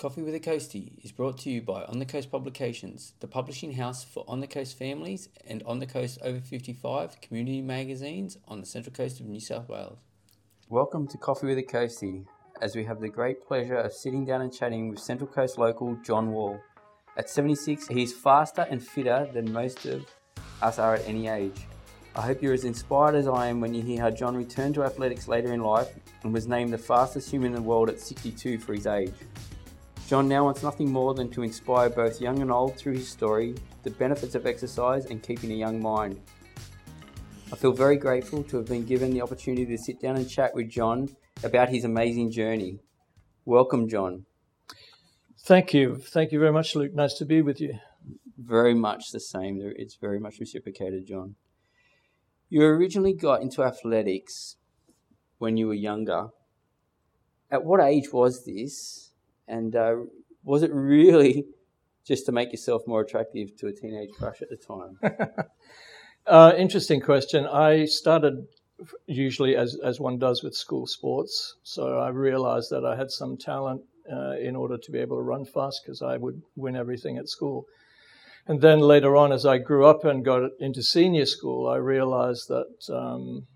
Coffee with a Coastie is brought to you by On the Coast Publications, the publishing house for On the Coast families and On the Coast over 55 community magazines on the central coast of New South Wales. Welcome to Coffee with a Coastie, as we have the great pleasure of sitting down and chatting with Central Coast local John Wall. At 76, he's faster and fitter than most of us are at any age. I hope you're as inspired as I am when you hear how John returned to athletics later in life and was named the fastest human in the world at 62 for his age. John now wants nothing more than to inspire both young and old through his story, the benefits of exercise, and keeping a young mind. I feel very grateful to have been given the opportunity to sit down and chat with John about his amazing journey. Welcome, John. Thank you. Thank you very much, Luke. Nice to be with you. Very much the same. It's very much reciprocated, John. You originally got into athletics when you were younger. At what age was this? And uh, was it really just to make yourself more attractive to a teenage crush at the time? uh, interesting question. I started usually as, as one does with school sports. So I realized that I had some talent uh, in order to be able to run fast because I would win everything at school. And then later on, as I grew up and got into senior school, I realized that um,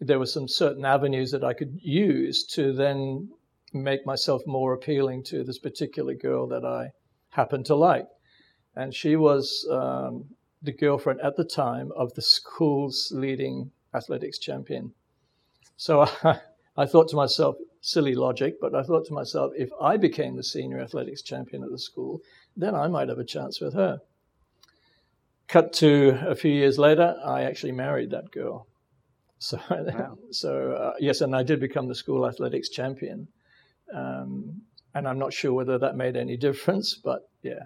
there were some certain avenues that I could use to then make myself more appealing to this particular girl that I happened to like. And she was um, the girlfriend at the time of the school's leading athletics champion. So I, I thought to myself, silly logic, but I thought to myself, if I became the senior athletics champion at the school, then I might have a chance with her. Cut to a few years later, I actually married that girl. So, wow. so uh, yes, and I did become the school athletics champion. Um, and I'm not sure whether that made any difference, but yeah,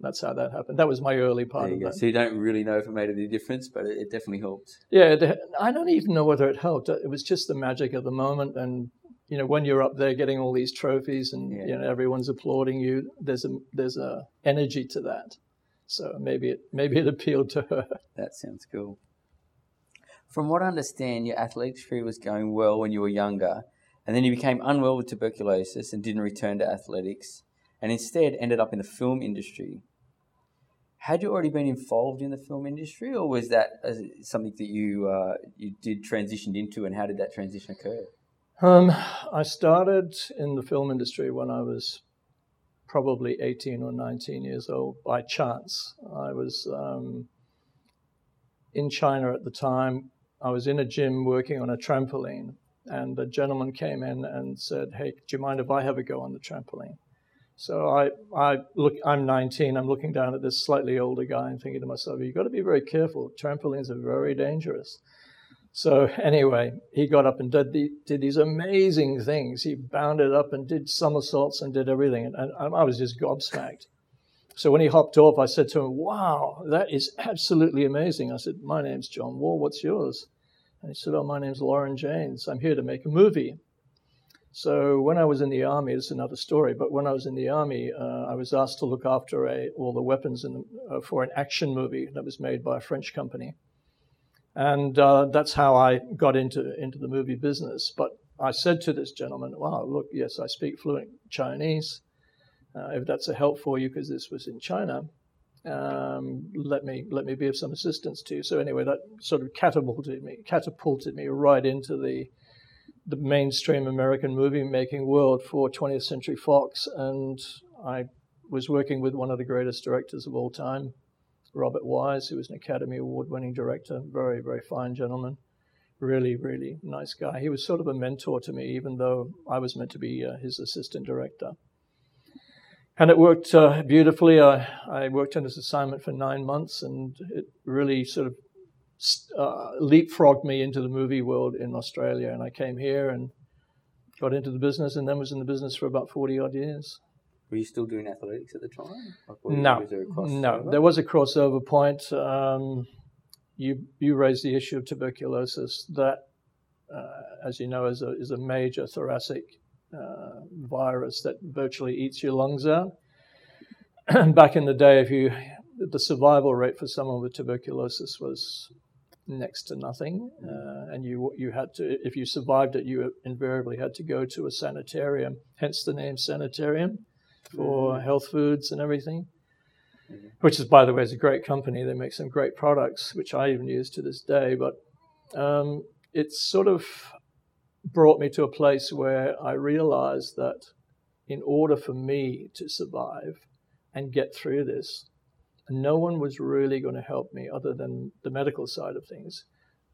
that's how that happened. That was my early part of that. So you don't really know if it made any difference, but it, it definitely helped. Yeah, I don't even know whether it helped. It was just the magic of the moment, and you know, when you're up there getting all these trophies and yeah. you know everyone's applauding you, there's a there's a energy to that. So maybe it maybe it appealed to her. That sounds cool. From what I understand, your athletics career was going well when you were younger, and then he became unwell with tuberculosis and didn't return to athletics, and instead ended up in the film industry. Had you already been involved in the film industry, or was that something that you uh, you did transitioned into, and how did that transition occur? Um, I started in the film industry when I was probably 18 or 19 years old by chance. I was um, in China at the time. I was in a gym working on a trampoline, and a gentleman came in and said, "Hey, do you mind if I have a go on the trampoline?" So I, I look. I'm 19. I'm looking down at this slightly older guy and thinking to myself, "You've got to be very careful. Trampolines are very dangerous." So anyway, he got up and did, the, did these amazing things. He bounded up and did somersaults and did everything, and, and I was just gobsmacked. So when he hopped off, I said to him, "Wow, that is absolutely amazing." I said, "My name's John Wall. What's yours?" And he said, Oh, my name's Loren Janes. I'm here to make a movie. So when I was in the army, it's another story, but when I was in the army, uh, I was asked to look after a, all the weapons uh, for an action movie that was made by a French company. And uh, that's how I got into, into the movie business. But I said to this gentleman, wow, look, yes, I speak fluent Chinese. Uh, if that's a help for you, because this was in China, um, let me let me be of some assistance to you. So anyway, that sort of catapulted me catapulted me right into the the mainstream American movie making world for 20th Century Fox, and I was working with one of the greatest directors of all time, Robert Wise, who was an Academy Award winning director, very very fine gentleman. Really, really nice guy. He was sort of a mentor to me, even though I was meant to be uh, his assistant director and it worked uh, beautifully. I, I worked on this assignment for nine months, and it really sort of uh, leapfrogged me into the movie world in Australia. And I came here and got into the business, and then was in the business for about forty odd years. Were you still doing athletics at the time? no, there no. There was a crossover point. Um, you you raised the issue of tuberculosis. That, uh, as you know, is a is a major thoracic uh, virus that virtually eats your lungs out. And Back in the day, if you the survival rate for someone with tuberculosis was next to nothing, uh, and you you had to if you survived it, you invariably had to go to a sanitarium. Hence the name sanitarium. for mm-hmm. health foods and everything. Mm-hmm. Which is, by the way, is a great company. They make some great products, which I even use to this day. But um, it's sort of brought me to a place where I realized that in order for me to survive and get through this, no one was really going to help me other than the medical side of things.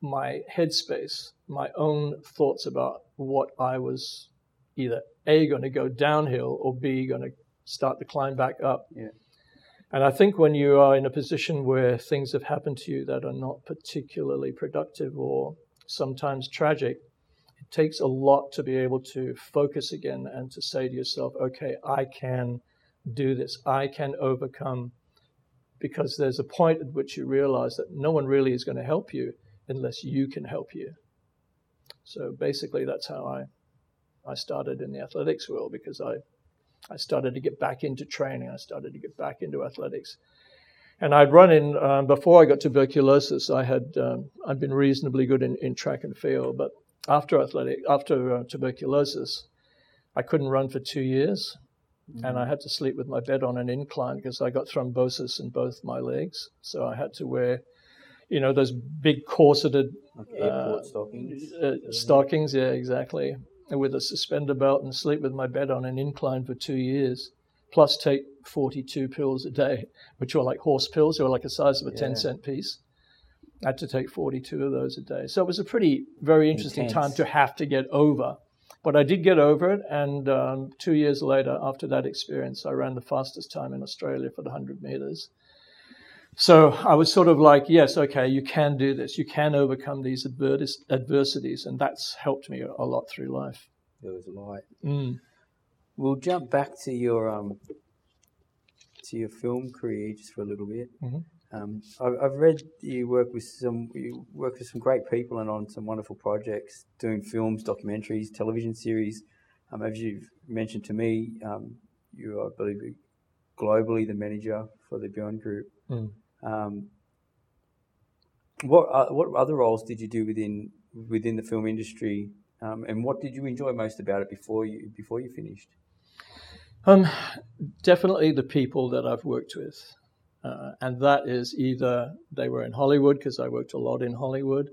My headspace, my own thoughts about what I was either A, going to go downhill or B, going to start to climb back up. Yeah. And I think when you are in a position where things have happened to you that are not particularly productive or sometimes tragic, takes a lot to be able to focus again and to say to yourself, okay, I can do this. I can overcome. Because there's a point at which you realize that no one really is going to help you unless you can help you. So basically, that's how I, I started in the athletics world because I, I started to get back into training. I started to get back into athletics. And I'd run in um, before I got tuberculosis. I had um, I'd been reasonably good in, in track and field, but after athletic after uh, tuberculosis, I couldn't run for two years, mm-hmm. and I had to sleep with my bed on an incline because I got thrombosis in both my legs. So I had to wear, you know, those big corseted like uh, stockings. Uh, stockings, yeah, exactly, with a suspender belt and sleep with my bed on an incline for two years plus take 42 pills a day, which were like horse pills. They were like the size of a yeah. 10 cent piece. I had to take 42 of those a day. So it was a pretty, very interesting Intense. time to have to get over. But I did get over it. And um, two years later, after that experience, I ran the fastest time in Australia for the 100 meters. So I was sort of like, yes, okay, you can do this. You can overcome these adversities. And that's helped me a lot through life. There was light. Mm. We'll jump back to your um, to your film career just for a little bit. Mm-hmm. Um, I, have read you work with some you work with some great people and on some wonderful projects, doing films, documentaries, television series. Um, as you've mentioned to me, um, you are, I believe, globally the manager for the Beyond Group. Mm. Um, what uh, what other roles did you do within within the film industry, um, and what did you enjoy most about it before you before you finished? Um, definitely the people that I've worked with. Uh, and that is either they were in Hollywood, because I worked a lot in Hollywood,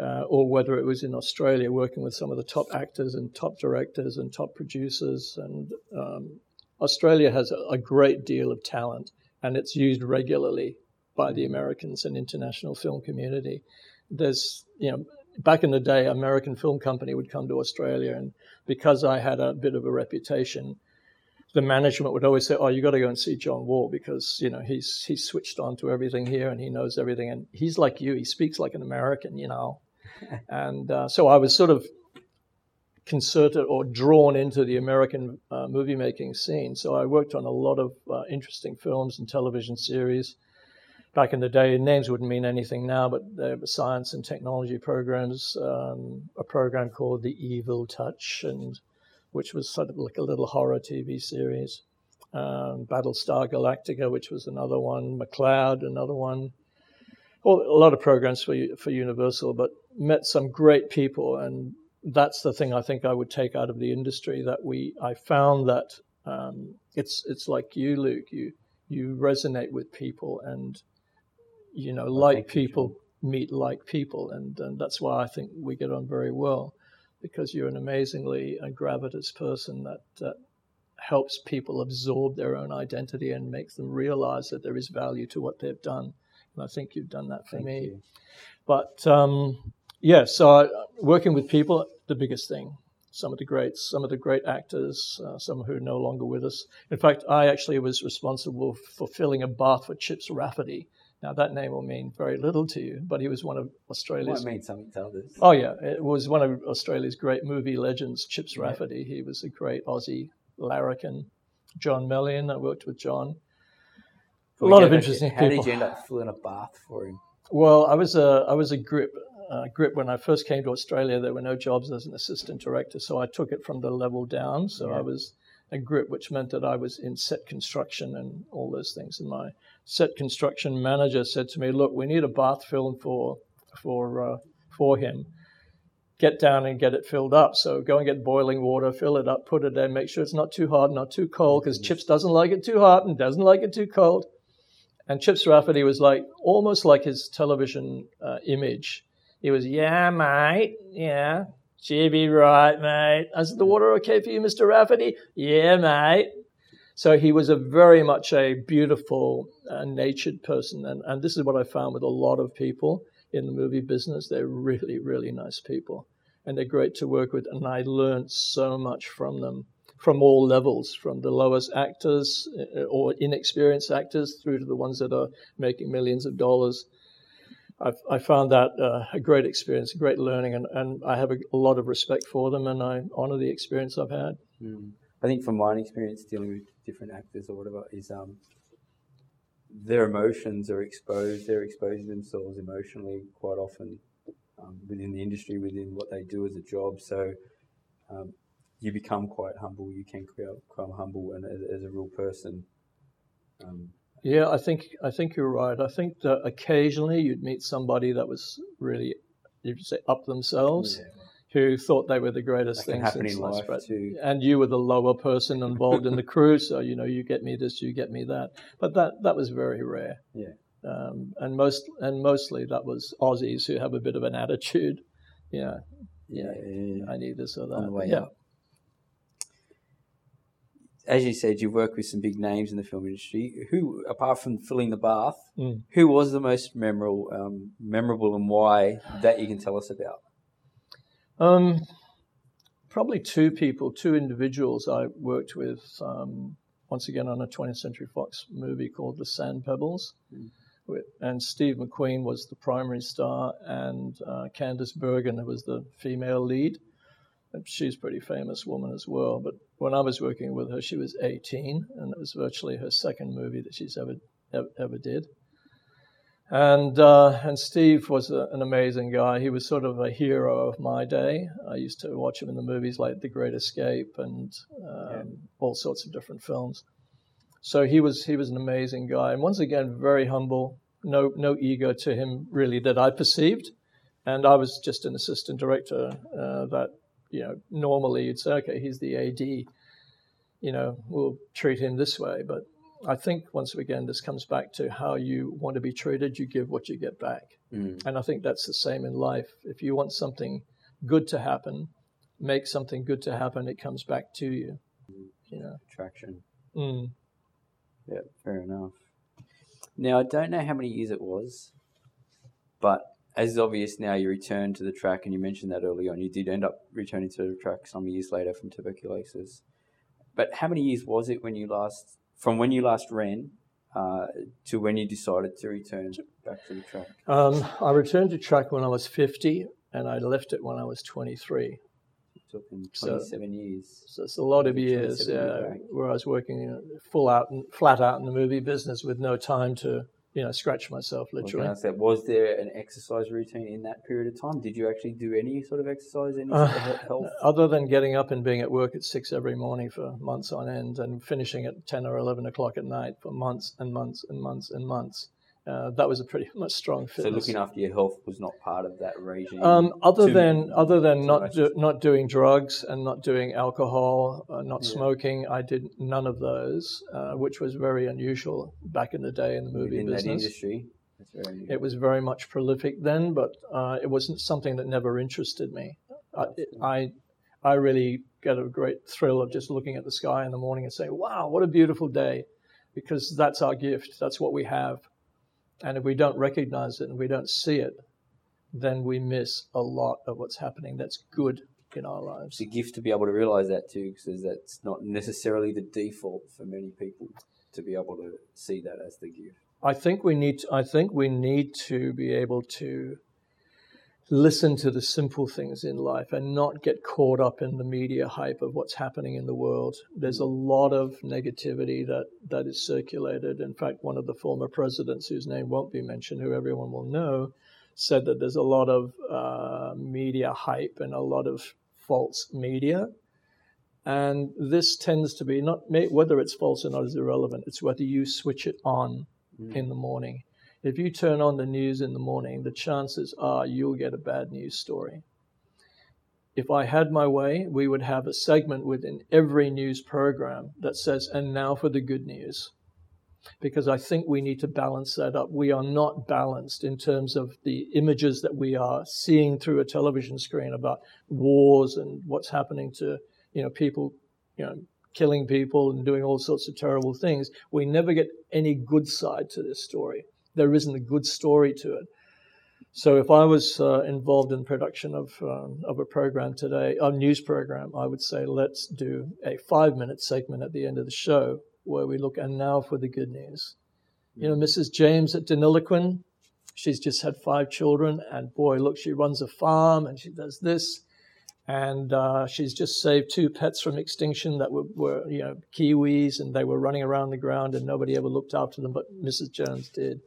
uh, or whether it was in Australia, working with some of the top actors and top directors and top producers. And um, Australia has a, a great deal of talent, and it's used regularly by the Americans and international film community. There's, you know, back in the day, American Film Company would come to Australia, and because I had a bit of a reputation, the management would always say, "Oh, you got to go and see John Wall because you know he's he's switched on to everything here and he knows everything and he's like you. He speaks like an American, you know." and uh, so I was sort of concerted or drawn into the American uh, movie making scene. So I worked on a lot of uh, interesting films and television series. Back in the day, names wouldn't mean anything now, but there were science and technology programs. Um, a program called The Evil Touch and which was sort of like a little horror TV series. Um, Battlestar Galactica, which was another one. McCloud, another one. Well, a lot of programs for for Universal, but met some great people, and that's the thing I think I would take out of the industry. That we, I found that um, it's it's like you, Luke. You you resonate with people, and you know, like people meet like people, and, and that's why I think we get on very well because you're an amazingly uh, gravitous person that, that helps people absorb their own identity and makes them realize that there is value to what they've done. And I think you've done that for Thank me. You. But um, yeah, so I, working with people, the biggest thing. Some of the greats, some of the great actors, uh, some who are no longer with us. In fact, I actually was responsible for filling a bath for Chips Rafferty now, that name will mean very little to you, but he was one of Australia's. It might mean something to others. Oh, yeah. It was one of Australia's great movie legends, Chips yeah. Rafferty. He was a great Aussie larrikin. John Meillon, I worked with John. A lot of interesting how people. How did you end up filling a bath for him? Well, I was a, I was a grip. Uh, grip when I first came to Australia, there were no jobs as an assistant director, so I took it from the level down. So yeah. I was a group, which meant that I was in set construction and all those things. And my set construction manager said to me, "Look, we need a bath film for for uh, for him. get down and get it filled up. So go and get boiling water, fill it up, put it in, make sure it's not too hot, not too cold, because mm-hmm. Chips doesn't like it too hot and doesn't like it too cold. And Chips Rafferty was like almost like his television uh, image. He was, yeah, mate, yeah, be right, mate. I said, the water okay for you, Mr. Rafferty? Yeah, mate. So he was a very much a beautiful, uh, natured person. And, and this is what I found with a lot of people in the movie business. They're really, really nice people. And they're great to work with. And I learned so much from them from all levels, from the lowest actors uh, or inexperienced actors through to the ones that are making millions of dollars. I've, I found that uh, a great experience, a great learning, and, and I have a, a, lot of respect for them, and I honor the experience I've had. Mm. I think from my experience dealing with different actors or whatever is um, their emotions are exposed. They're exposing themselves emotionally quite often um, within the industry, within what they do as a job. So um, you become quite humble. You can become humble and as, as a real person. Um, yeah, I think I think you're right. I think that occasionally you'd meet somebody that was really, you say, up themselves. Yeah who thought they were the greatest thing since life too. And you were the lower person involved in the crew, so you know you get me this, you get me that. But that that was very rare. Yeah. Um, and most and mostly that was Aussies who have a bit of an attitude. Yeah. Yeah. yeah. I need this or that. yeah. Up. As you said, you've worked with some big names in the film industry. Who, apart from filling the bath, mm. who was the most memorable, um, memorable, and why that you can tell us about? Um, probably two people, two individuals I worked with, um, once again on a 20th Century Fox movie called The Sand Pebbles. Mm. And Steve McQueen was the primary star, and uh, Candice Bergen was the female lead. She's a pretty famous woman as well. But when I was working with her, she was 18, and it was virtually her second movie that she's ever ever, ever did. And, uh, and Steve was a, an amazing guy. He was sort of a hero of my day. I used to watch him in the movies like The Great Escape and um, yeah. all sorts of different films. So he was he was an amazing guy, and once again very humble. No no ego to him really that I perceived, and I was just an assistant director. Uh, that you know normally you'd say okay he's the AD, you know we'll treat him this way, but I think once again, this comes back to how you want to be treated. You give what you get back. Mm. And I think that's the same in life. If you want something good to happen, make something good to happen, it comes back to you. Mm. You know, attraction. Mm. Yeah, fair enough. Now, I don't know how many years it was, but as is obvious now, you returned to the track, and you mentioned that early on. You did end up returning to the track some years later from tuberculosis. But how many years was it when you last from when you last ran uh, to when you decided to return back to the track? Um, I returned to track when I was 50, and I left it when I was 23. Took 27 so, years. So it's a lot of years uh, where I was working you know, full out and flat out in the movie business with no time to you know, scratch myself literally. Was, that. was there an exercise routine in that period of time? Did you actually do any sort of exercise, any uh, sort of health? Other than getting up and being at work at six every morning for months on end and finishing at 10 or 11 o'clock at night for months and months and months and months uh, that was a pretty much strong fitness. So looking after your health was not part of that regime. Um, other too, than other than not do, not doing drugs and not doing alcohol, uh, not yeah. smoking, I did none of those, uh, which was very unusual back in the day in the movie Within business. That industry. It was very much prolific then, but uh, it wasn't something that never interested me. I, I I really get a great thrill of just looking at the sky in the morning and saying, "Wow, what a beautiful day," because that's our gift. That's what we have and if we don't recognize it and we don't see it, then we miss a lot of what's happening that's good in our lives. It's a gift to be able to realize that too, because that's not necessarily the default for many people to be able to see that as the gift. I think we need. To, I think we need to be able to listen to the simple things in life and not get caught up in the media hype of what's happening in the world. There's a lot of negativity that, that is circulated. In fact, one of the former presidents, whose name won't be mentioned, who everyone will know, said that there's a lot of uh, media hype and a lot of false media. And this tends to be not whether it's false or not is irrelevant. It's whether you switch it on mm. in the morning if you turn on the news in the morning, the chances are you'll get a bad news story. if I had my way, we would have a segment within every news program that says, and now for the good news. Because I think we need to balance that up. We are not balanced in terms of the images that we are seeing through a television screen about wars and what's happening to, you know, people, you know, killing people and doing all sorts of terrible things. We never get any good side to this story. There isn't a good story to it. So if I was uh, involved in production of um, of a program today, a news program, I would say let's do a five minute segment at the end of the show where we look and now for the good news. You know, Mrs. James at Deniliquin, she's just had five children, and boy, look, she runs a farm and she does this, and uh, she's just saved two pets from extinction that were, were you know kiwis, and they were running around the ground, and nobody ever looked after them, but Mrs. Jones did.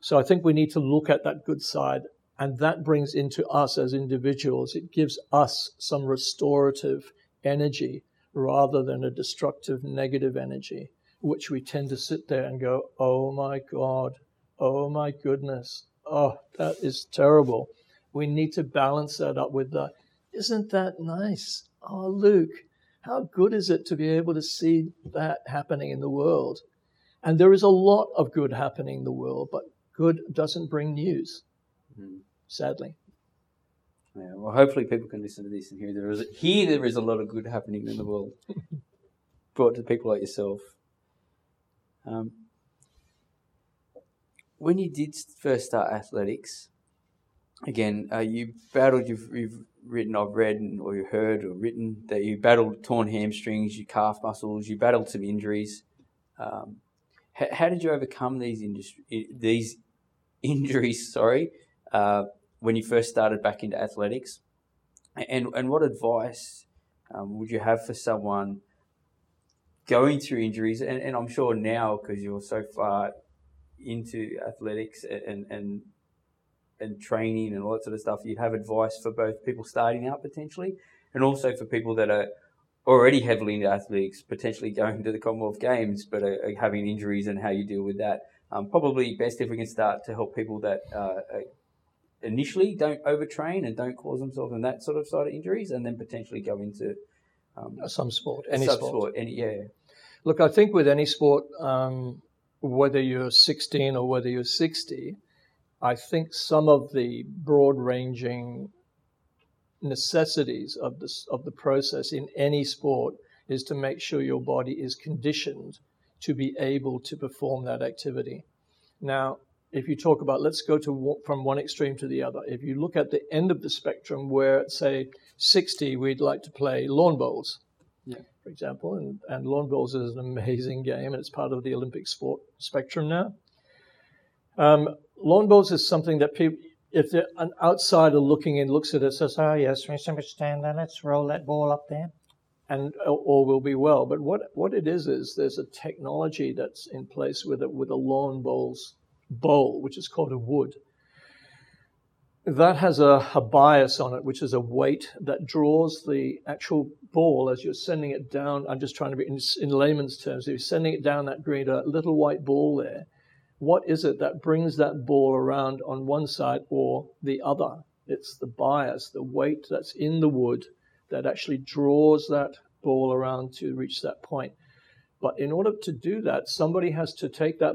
So I think we need to look at that good side, and that brings into us as individuals, it gives us some restorative energy rather than a destructive negative energy, which we tend to sit there and go, oh my God, oh my goodness, oh, that is terrible. We need to balance that up with the, isn't that nice? Oh, Luke, how good is it to be able to see that happening in the world? And there is a lot of good happening in the world, but good doesn't bring news, mm. sadly. Yeah, well, hopefully people can listen to this and hear there is here there is a lot of good happening in the world, brought to people like yourself. Um, when you did first start athletics, again, uh, you battled. You've, you've written, I've read, or you heard, or written that you battled torn hamstrings, your calf muscles, you battled some injuries. Um, how, how, did you overcome these industry, these injuries, sorry, uh, when you first started back into athletics? And, and what advice um, would you have for someone going through injuries? And, and I'm sure now, because you're so far into athletics and, and and training and all that sort of stuff, you'd have advice for both people starting out potentially and also for people that are already heavily into athletics, potentially going to the Commonwealth Games, but are, are having injuries and how you deal with that. Um, probably best if we can start to help people that uh, initially don't overtrain and don't cause themselves in that sort of side of injuries, and then potentially go into um, some sport, any sport. sport, any yeah. Look, I think with any sport, um, whether you're 16 or whether you're 60, I think some of the broad-ranging necessities of this of the process in any sport is to make sure your body is conditioned to be able to perform that activity. Now, if you talk about, let's go to from one extreme to the other. If you look at the end of the spectrum, where at say 60, we'd like to play lawn bowls, yeah. for example, and, and lawn bowls is an amazing game, and it's part of the Olympic sport spectrum now. Um, lawn bowls is something that people, if an outsider looking in looks at it, says, "Oh yes, we simply stand there. Let's roll that ball up there." And uh, all will be well. But what, what it is is there's a technology that's in place with a, with a lawn bowls bowl, which is called a wood. That has a, a bias on it, which is a weight that draws the actual ball as you're sending it down. I'm just trying to be in, in layman's terms. If you're sending it down that green, a little white ball there. What is it that brings that ball around on one side or the other? It's the bias, the weight that's in the wood that actually draws that ball around to reach that point. But in order to do that, somebody has to take that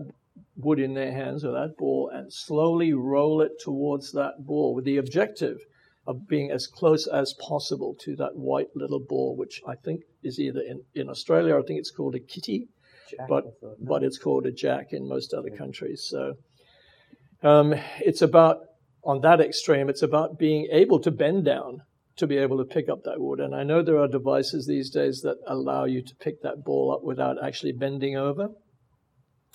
wood in their hands or that ball and slowly roll it towards that ball with the objective of being as close as possible to that white little ball, which I think is either in, in Australia, I think it's called a kitty, jack, but, thought, no. but it's called a jack in most other countries. So um, it's about, on that extreme, it's about being able to bend down to be able to pick up that wood. And I know there are devices these days that allow you to pick that ball up without actually bending over.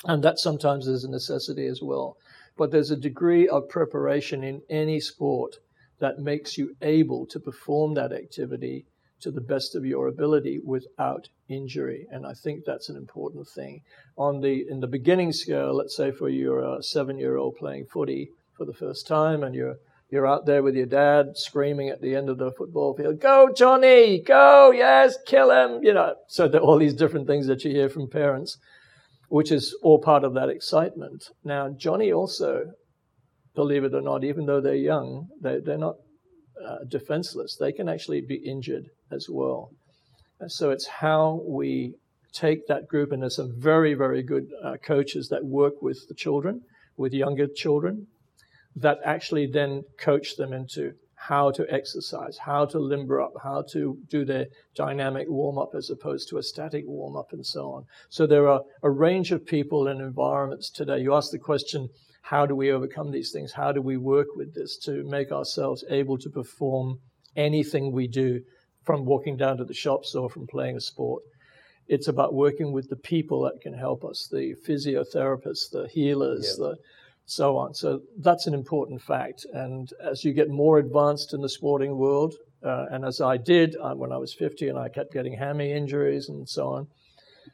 And that sometimes is a necessity as well. But there's a degree of preparation in any sport that makes you able to perform that activity to the best of your ability without injury. And I think that's an important thing. On the in the beginning scale, let's say for your seven year old playing footy for the first time and you're you're out there with your dad screaming at the end of the football field, go Johnny, go, yes, kill him, you know. So all these different things that you hear from parents, which is all part of that excitement. Now, Johnny also, believe it or not, even though they're young, they, they're not uh, defenseless. They can actually be injured as well. And so it's how we take that group, and there's some very, very good uh, coaches that work with the children, with younger children, that actually then coach them into how to exercise, how to limber up, how to do their dynamic warm up as opposed to a static warm up, and so on. So there are a range of people and environments today. You ask the question, how do we overcome these things? How do we work with this to make ourselves able to perform anything we do from walking down to the shops or from playing a sport? It's about working with the people that can help us, the physiotherapists, the healers, the so on. So that's an important fact. And as you get more advanced in the sporting world, uh, and as I did uh, when I was 50 and I kept getting hammy injuries and so on,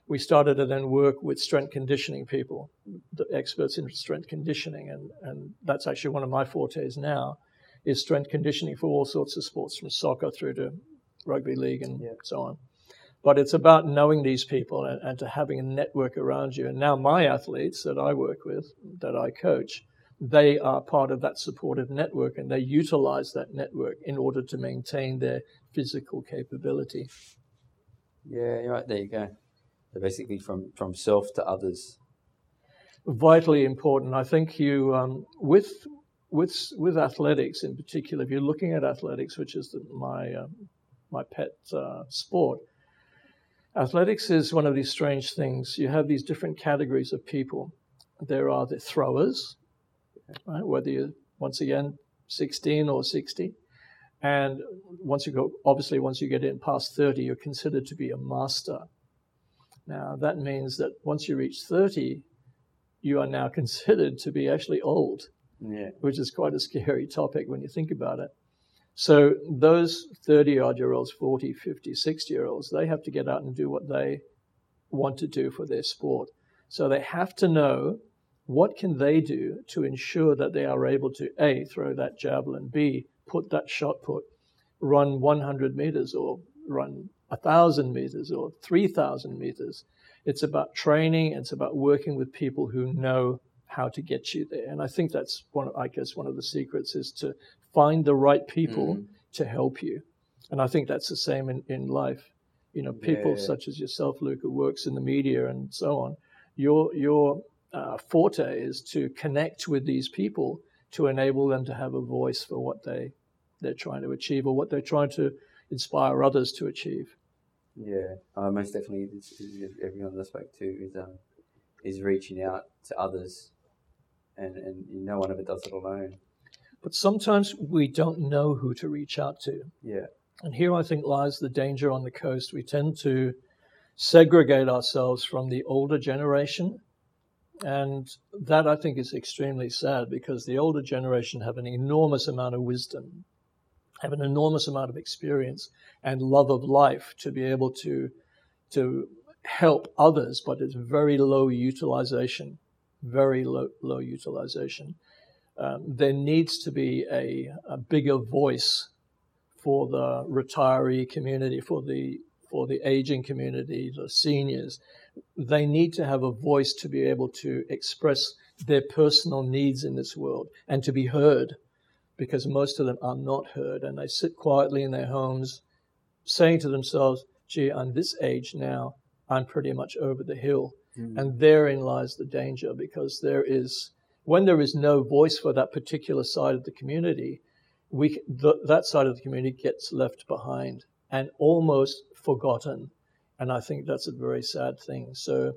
we started to then work with strength conditioning people, the experts in strength conditioning. And, and that's actually one of my fortes now is strength conditioning for all sorts of sports from soccer through to rugby league and yeah. so on. But it's about knowing these people and, and to having a network around you. And now my athletes that I work with, that I coach, they are part of that supportive network and they utilize that network in order to maintain their physical capability. Yeah, right. There you go. So basically, from, from self to others. Vitally important. I think you, um, with with with athletics in particular, if you're looking at athletics, which is the, my uh, my pet uh, sport, Athletics is one of these strange things. You have these different categories of people. There are the throwers, right? whether you're, once again, 16 or 60. And once you go, obviously, once you get in past 30, you're considered to be a master. Now, that means that once you reach 30, you are now considered to be actually old, yeah. which is quite a scary topic when you think about it. So those 30 odd year olds, 40, 50, 60 year olds, they have to get out and do what they want to do for their sport. So they have to know what can they do to ensure that they are able to A, throw that javelin, B, put that shot put, run 100 meters or run 1,000 meters or 3,000 meters. It's about training. It's about working with people who know how to get you there. And I think that's one, I guess, one of the secrets is to find the right people mm. to help you. And I think that's the same in, in life. You know, people yeah. such as yourself, Luke, who works in the media and so on, your, your uh, forte is to connect with these people to enable them to have a voice for what they, they're trying to achieve or what they're trying to inspire others to achieve. Yeah, uh, most definitely. everyone I spoke to is um, is reaching out to others, and and no one ever does it alone. But sometimes we don't know who to reach out to. Yeah. And here I think lies the danger on the coast. We tend to segregate ourselves from the older generation. And that I think is extremely sad because the older generation have an enormous amount of wisdom, have an enormous amount of experience and love of life to be able to, to help others, but it's very low utilization, very low, low utilization um, there needs to be a, a, bigger voice for the retiree community, for the for the aging community, the seniors. They need to have a voice to be able to express their personal needs in this world and to be heard, because most of them are not heard, and they sit quietly in their homes, saying to themselves, "Gee, I'm this age now. I'm pretty much over the hill." Mm. And therein lies the danger, because there is when there is no voice for that particular side of the community, we, th- that side of the community gets left behind and almost forgotten. And I think that's a very sad thing. So,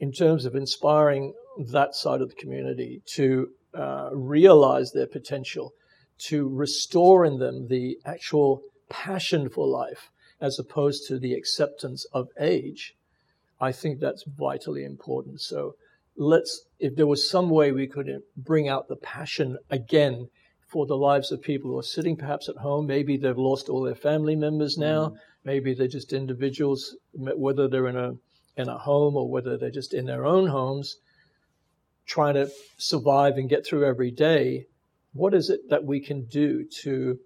in terms of inspiring that side of the community to uh, realize their potential, to restore in them the actual passion for life as opposed to the acceptance of age, I think that's vitally important. So, let's if there was some way we could bring out the passion again for the lives of people who are sitting perhaps at home maybe they've lost all their family members now mm. maybe they're just individuals whether they're in a in a home or whether they're just in their own homes trying to survive and get through every day what is it that we can do to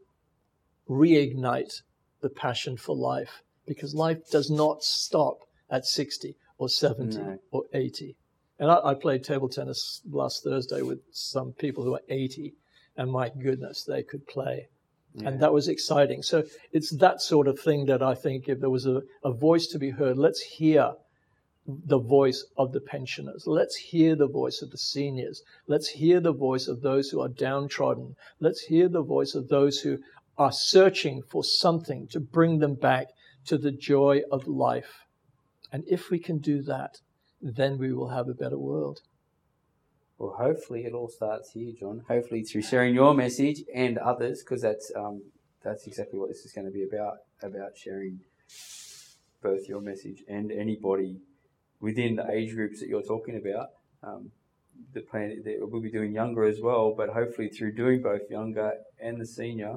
reignite the passion for life because life does not stop at 60 or 70 no. or 80 and I, I, played table tennis last Thursday with some people who are 80, and my goodness, they could play. Yeah. And that was exciting. So it's that sort of thing that I think if there was a, a voice to be heard, let's hear the voice of the pensioners. Let's hear the voice of the seniors. Let's hear the voice of those who are downtrodden. Let's hear the voice of those who are searching for something to bring them back to the joy of life. And if we can do that, then we will have a better world. Well, hopefully it all starts here, John. Hopefully through sharing your message and others, because that's um, that's exactly what this is going to be about about sharing both your message and anybody within the age groups that you're talking about. Um, the plan that we'll be doing younger as well, but hopefully through doing both younger and the senior,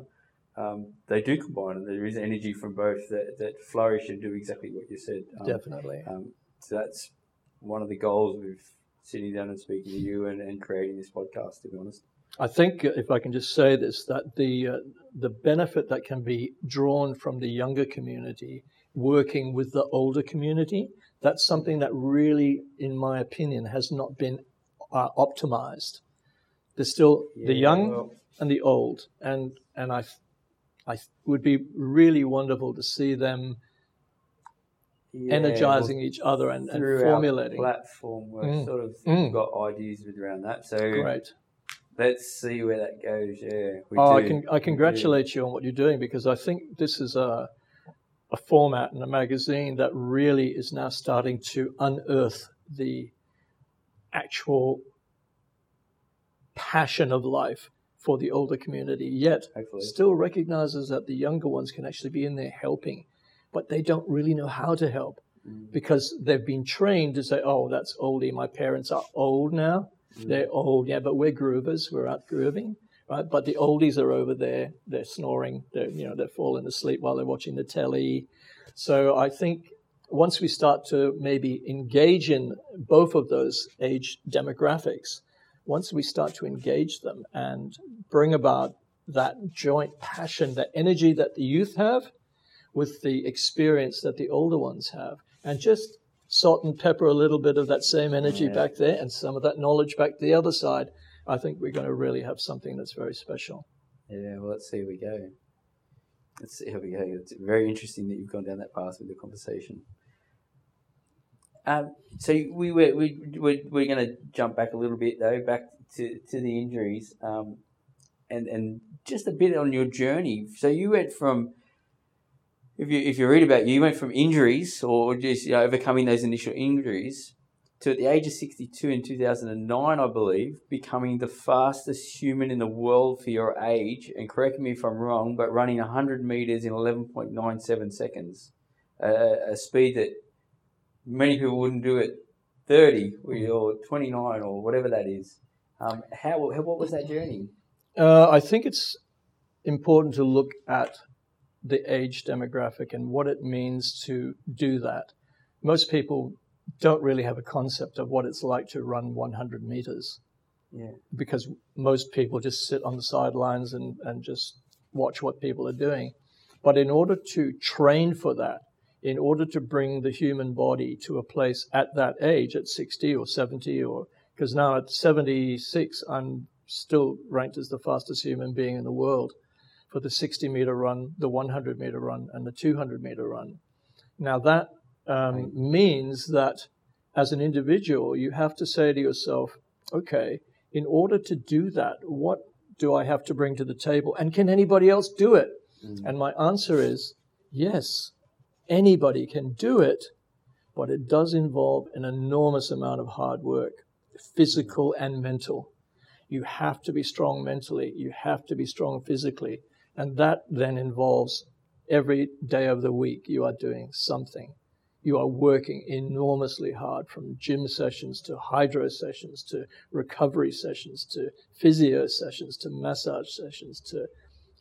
um, they do combine, and there is energy from both that, that flourish and do exactly what you said. Um, Definitely. Um, so that's one of the goals with sitting down and speaking to you and, and creating this podcast. To be honest. I think if I can just say this, that the uh, the benefit that can be drawn from the younger community working with the older community, that's something that really, in my opinion, has not been uh, optimized. There's still yeah, the young well. and the old, and and I I would be really wonderful to see them yeah, energizing each other and, and formulating. platform, we've mm. sort of mm. got ideas around that. So great. Let's see where that goes. Yeah. oh, do. I can I congratulate you on what you're doing because I think this is a a format and a magazine that really is now starting to unearth the actual passion of life for the older community, yet Hopefully. still recognizes that the younger ones can actually be in there helping, but they don't really know how to help mm. because they've been trained to say, oh, that's oldie. My parents are old now. Mm. They're old, yeah, but we're groovers. We're out grooving, right? But the oldies are over there. They're snoring. They're, you know, they're falling asleep while they're watching the telly. So I think once we start to maybe engage in both of those age demographics, once we start to engage them and bring about that joint passion, that energy that the youth have with the experience that the older ones have, and just salt and pepper a little bit of that same energy yeah. back there and some of that knowledge back the other side, I think we're going to really have something that's very special. Yeah, well, let's see how we go. Let's see how we go. It's very interesting that you've gone down that path with the conversation. Um, so we were we we're, we're going to jump back a little bit though, back to, to the injuries, um, and and just a bit on your journey. So you went from if you if you read about you, you went from injuries or just you know, overcoming those initial injuries to at the age of 62 in 2009, I believe, becoming the fastest human in the world for your age. And correct me if I'm wrong, but running 100 meters in 11.97 seconds, uh, a speed that many people wouldn't do at 30 or 29 or whatever that is. Um, how, how, what was that journey? Uh, I think it's important to look at the age demographic and what it means to do that. Most people don't really have a concept of what it's like to run 100 meters. Yeah. Because most people just sit on the sidelines and, and just watch what people are doing. But in order to train for that, in order to bring the human body to a place at that age, at 60 or 70, or because now at 76, I'm still ranked as the fastest human being in the world for the 60 meter run, the 100 meter run, and the 200 meter run. Now, that um, means that as an individual, you have to say to yourself, okay, in order to do that, what do I have to bring to the table? And can anybody else do it? Mm. And my answer is yes, Anybody can do it, but it does involve an enormous amount of hard work, physical and mental. You have to be strong mentally, you have to be strong physically, and that then involves every day of the week you are doing something. You are working enormously hard from gym sessions to hydro sessions to recovery sessions to physio sessions to massage sessions to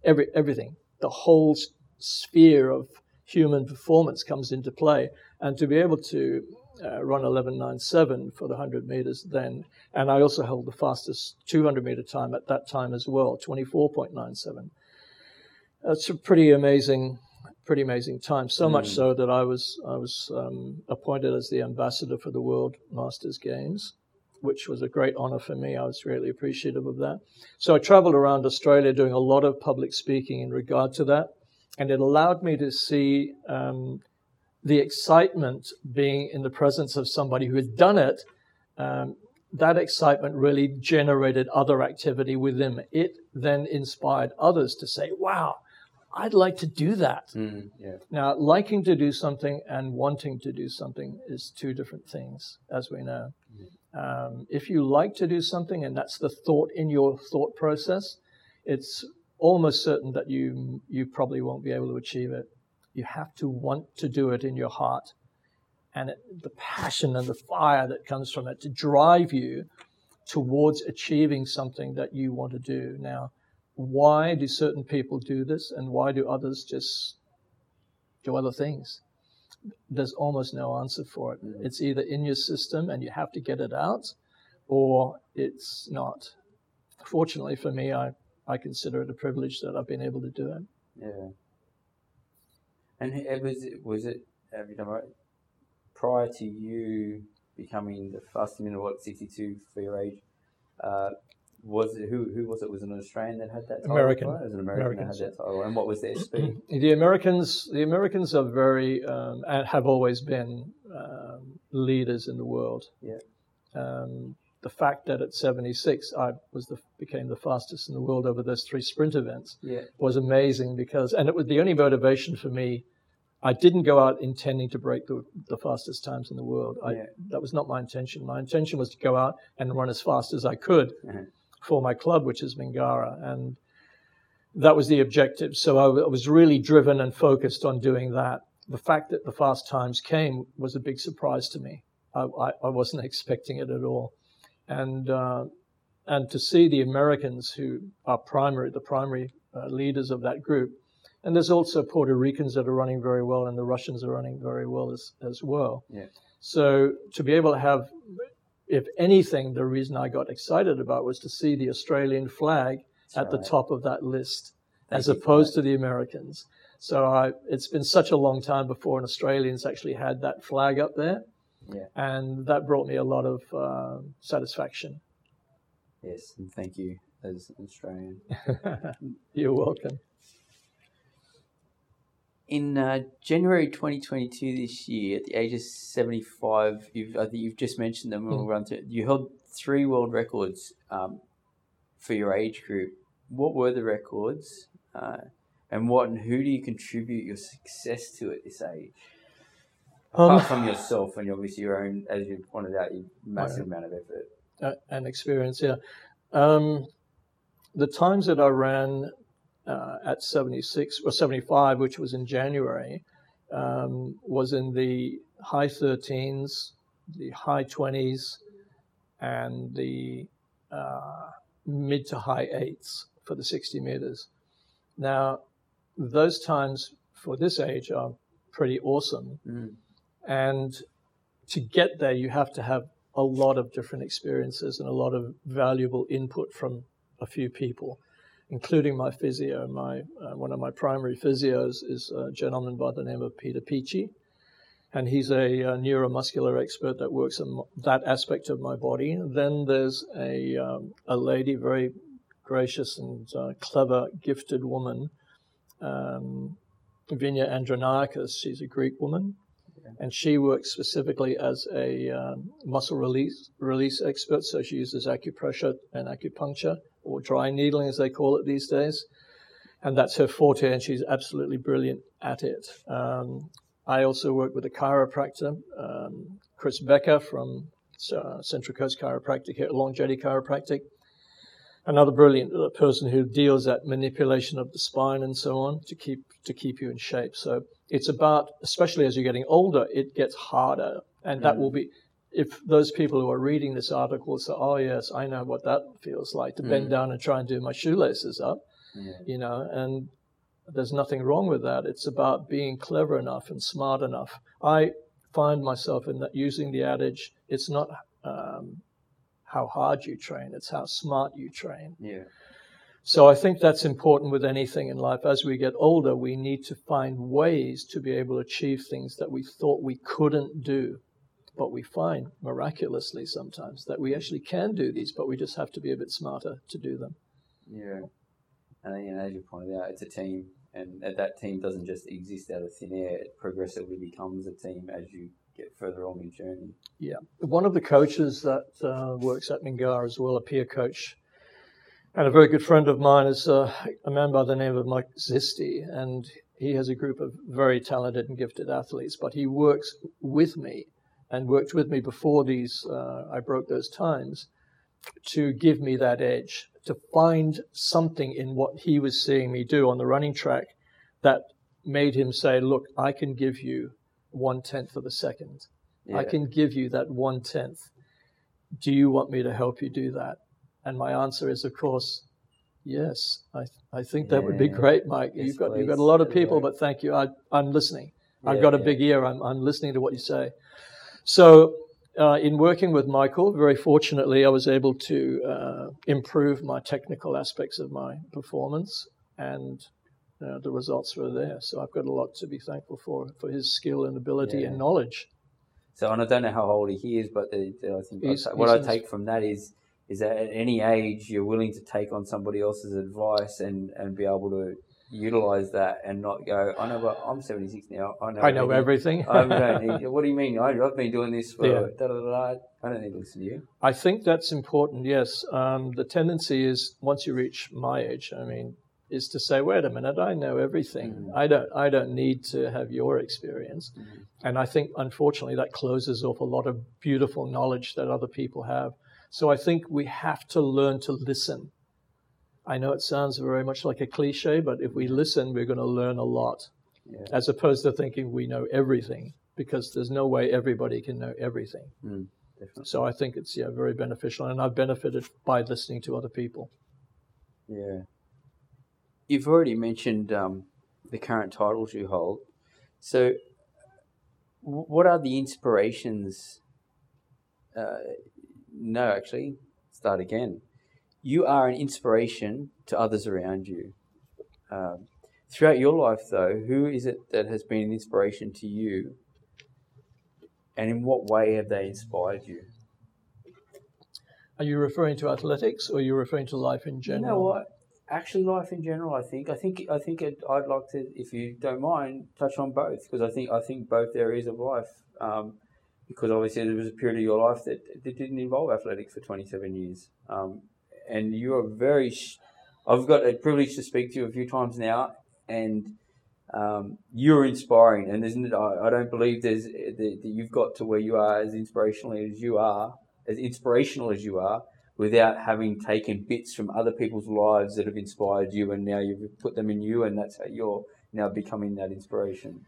every, everything. The whole sphere of human performance comes into play. And to be able to uh, run 11.97 for the 100 meters then, and I also held the fastest 200 meter time at that time as well, 24.97. That's a pretty amazing, pretty amazing time. So mm. much so that I was I was um, appointed as the ambassador for the World Masters Games which was a great honor for me. I was really appreciative of that. So I traveled around Australia doing a lot of public speaking in regard to that, and it allowed me to see um, the excitement being in the presence of somebody who had done it. Um, that excitement really generated other activity within it. Then inspired others to say, "Wow, I'd like to do that. Mm, yeah. Now, liking to do something and wanting to do something is two different things, as we know. Mm. Um, if you like to do something and that's the thought in your thought process, it's almost certain that you you probably won't be able to achieve it. You have to want to do it in your heart, and it, the passion and the fire that comes from it to drive you towards achieving something that you want to do. Now, why do certain people do this and why do others just do other things? There's almost no answer for it. Mm-hmm. It's either in your system and you have to get it out, or it's not. Fortunately for me, I, I consider it a privilege that I've been able to do it. Yeah. And was it, was it have you done right? prior to you becoming the fastest minute, what, 62 for your age, uh, was it who who was it? Was it an Australian that had that title? American. It was an American Americans. that had that title. And what was their speed? the Americans the Americans are very um, and have always been um, leaders in the world. Yeah. Um, the fact that at 76 I was the became the fastest in the world over those three sprint events yeah. was amazing because and it was the only motivation for me. I didn't go out intending to break the, the fastest times in the world. I, yeah. That was not my intention. My intention was to go out and run as fast as I could. Uh-huh for my club, which is Mingara. And that was the objective. So I was really driven and focused on doing that. The fact that the fast times came was a big surprise to me. I, I, I wasn't expecting it at all. And, uh, and to see the Americans who are primary, the primary uh, leaders of that group, and there's also Puerto Ricans that are running very well, and the Russians are running very well as, as well. Yeah. So to be able to have if anything, the reason I got excited about was to see the Australian flag That's at right. the top of that list, Thank as opposed to the Americans. So I, it's been such a long time before an Australians actually had that flag up there, yeah. and that brought me a lot of uh, satisfaction. Yes, and thank you as an Australian. You're welcome in uh, January 2022 this year, at the age of 75, you've, I think you've just mentioned them. We'll mm. run through. You held three world records um, for your age group. What were the records, uh, and what and who do you contribute your success to at this age? Apart um, from yourself and obviously your own, as you pointed out, your massive amount of effort uh, and experience. Yeah, um, the times that I ran uh, at 76 or 75, which was in January, um, was in the high 13s, the high 20s, and the uh, mid to high 8s for the 60 meters. Now, those times for this age are pretty awesome. Mm. And to get there, you have to have a lot of different experiences and a lot of valuable input from a few people including my physio. My uh, one of my primary physios is a gentleman by the name of Peter Peachy, and he's a, a neuromuscular expert that works on that aspect of my body. Then there's a um, a lady, very gracious and uh, clever, gifted woman, um, Vinya Androniakis. She's a Greek woman. And she works specifically as a um, muscle release release expert, so she uses acupressure and acupuncture or dry needling as they call it these days. And that's her forte, and she's absolutely brilliant at it. Um, I also work with a chiropractor, um, Chris Becker from uh, Central Coast Chiropractic here at Longevity Chiropractic. Another brilliant uh, person who deals at manipulation of the spine and so on to keep to keep you in shape. So it's about, especially as you're getting older, it gets harder, and that mm. will be if those people who are reading this article say, "Oh yes, I know what that feels like to mm. bend down and try and do my shoelaces up," yeah. you know, and there's nothing wrong with that. It's about being clever enough and smart enough. I find myself in that using the adage, "It's not um, how hard you train; it's how smart you train." Yeah. So I think that's important with anything in life. As we get older, we need to find ways to be able to achieve things that we thought we couldn't do But we find miraculously sometimes that we actually can do these, but we just have to be a bit smarter to do them. Yeah. And you know, as you pointed out, it's a team, and that team doesn't just exist out of thin air. It progressively becomes a team as you get further along your journey. Yeah. One of the coaches that uh, works at Mingara as well, a peer coach, and a very good friend of mine is uh, a man by the name of Mike Zisti, and he has a group of very talented and gifted athletes, but he works with me and worked with me before these, uh, I broke those times to give me that edge, to find something in what he was seeing me do on the running track that made him say, Look, I can give you one tenth of a second. Yeah. I can give you that one tenth. Do you want me to help you do that? And my answer is, of course, yes. I, I think that yeah. would be great, Mike. Yes, you've got please. you've got a lot of people, but thank you. I, I'm listening. Yeah, I've got a big ear. I'm, I'm listening to what you say. So, uh, in working with Michael, very fortunately, I was able to uh, improve my technical aspects of my performance, and uh, the results were there. So I've got a lot to be thankful for for his skill and ability yeah. and knowledge. So, and I don't know how old he is, but the, the, I think he's, what I take from that is is that at any age you're willing to take on somebody else's advice and, and be able to utilize that and not go, I know, but I'm 76 now. I know, I know everything. everything. I don't need, what do you mean? I, have been doing this for yeah. da, da, da, I don't need to listen to you. I think that's important, yes. Um, the tendency is once you reach my age, I mean, is to say, wait a minute, I know everything. Mm-hmm. I don't I don't need to have your experience. Mm-hmm. And I think unfortunately that closes off a lot of beautiful knowledge that other people have. So I think we have to learn to listen I know it sounds very much like a cliche, but if we listen, we're going to learn a lot, yeah. as opposed to thinking we know everything, because there's no way everybody can know everything. Mm, so I think it's yeah very beneficial, and I've benefited by listening to other people. Yeah, you've already mentioned um, the current titles you hold. So, what are the inspirations? Uh, no, actually, start again you are an inspiration to others around you. Um, throughout your life, though, who is it that has been an inspiration to you? And in what way have they inspired you? Are you referring to athletics or are you referring to life in general? You know what? Actually, life in general. I think. I think. I think. It, I'd like to, if you don't mind, touch on both because I think. I think both areas of life. Um, because obviously there was a period of your life that, that didn't involve athletics for 27 years. Um, and you are very. Sh- I've got a privilege to speak to you a few times now, and um, you're inspiring. And there's, I, I don't believe there's that, that you've got to where you are as inspirationally as you are, as inspirational as you are, without having taken bits from other people's lives that have inspired you, and now you've put them in you, and that's how you're now becoming that inspiration.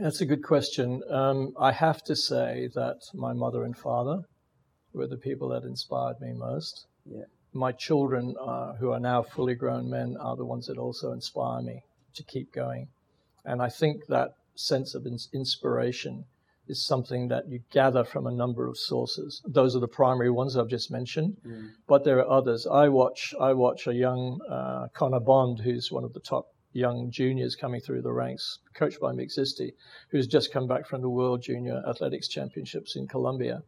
That's a good question. Um, I have to say that my mother and father were the people that inspired me most. Yeah. My children, uh, who are now fully grown men, are the ones that also inspire me to keep going. And I think that sense of inspiration is something that you gather from a number of sources. Those are the primary ones I've just mentioned, mm. but there are others. I watch I watch a young uh, Connor Bond, who's one of the top young juniors coming through the ranks, coached by Mick Zisti, who's just come back from the World Junior Athletics Championships in Colombia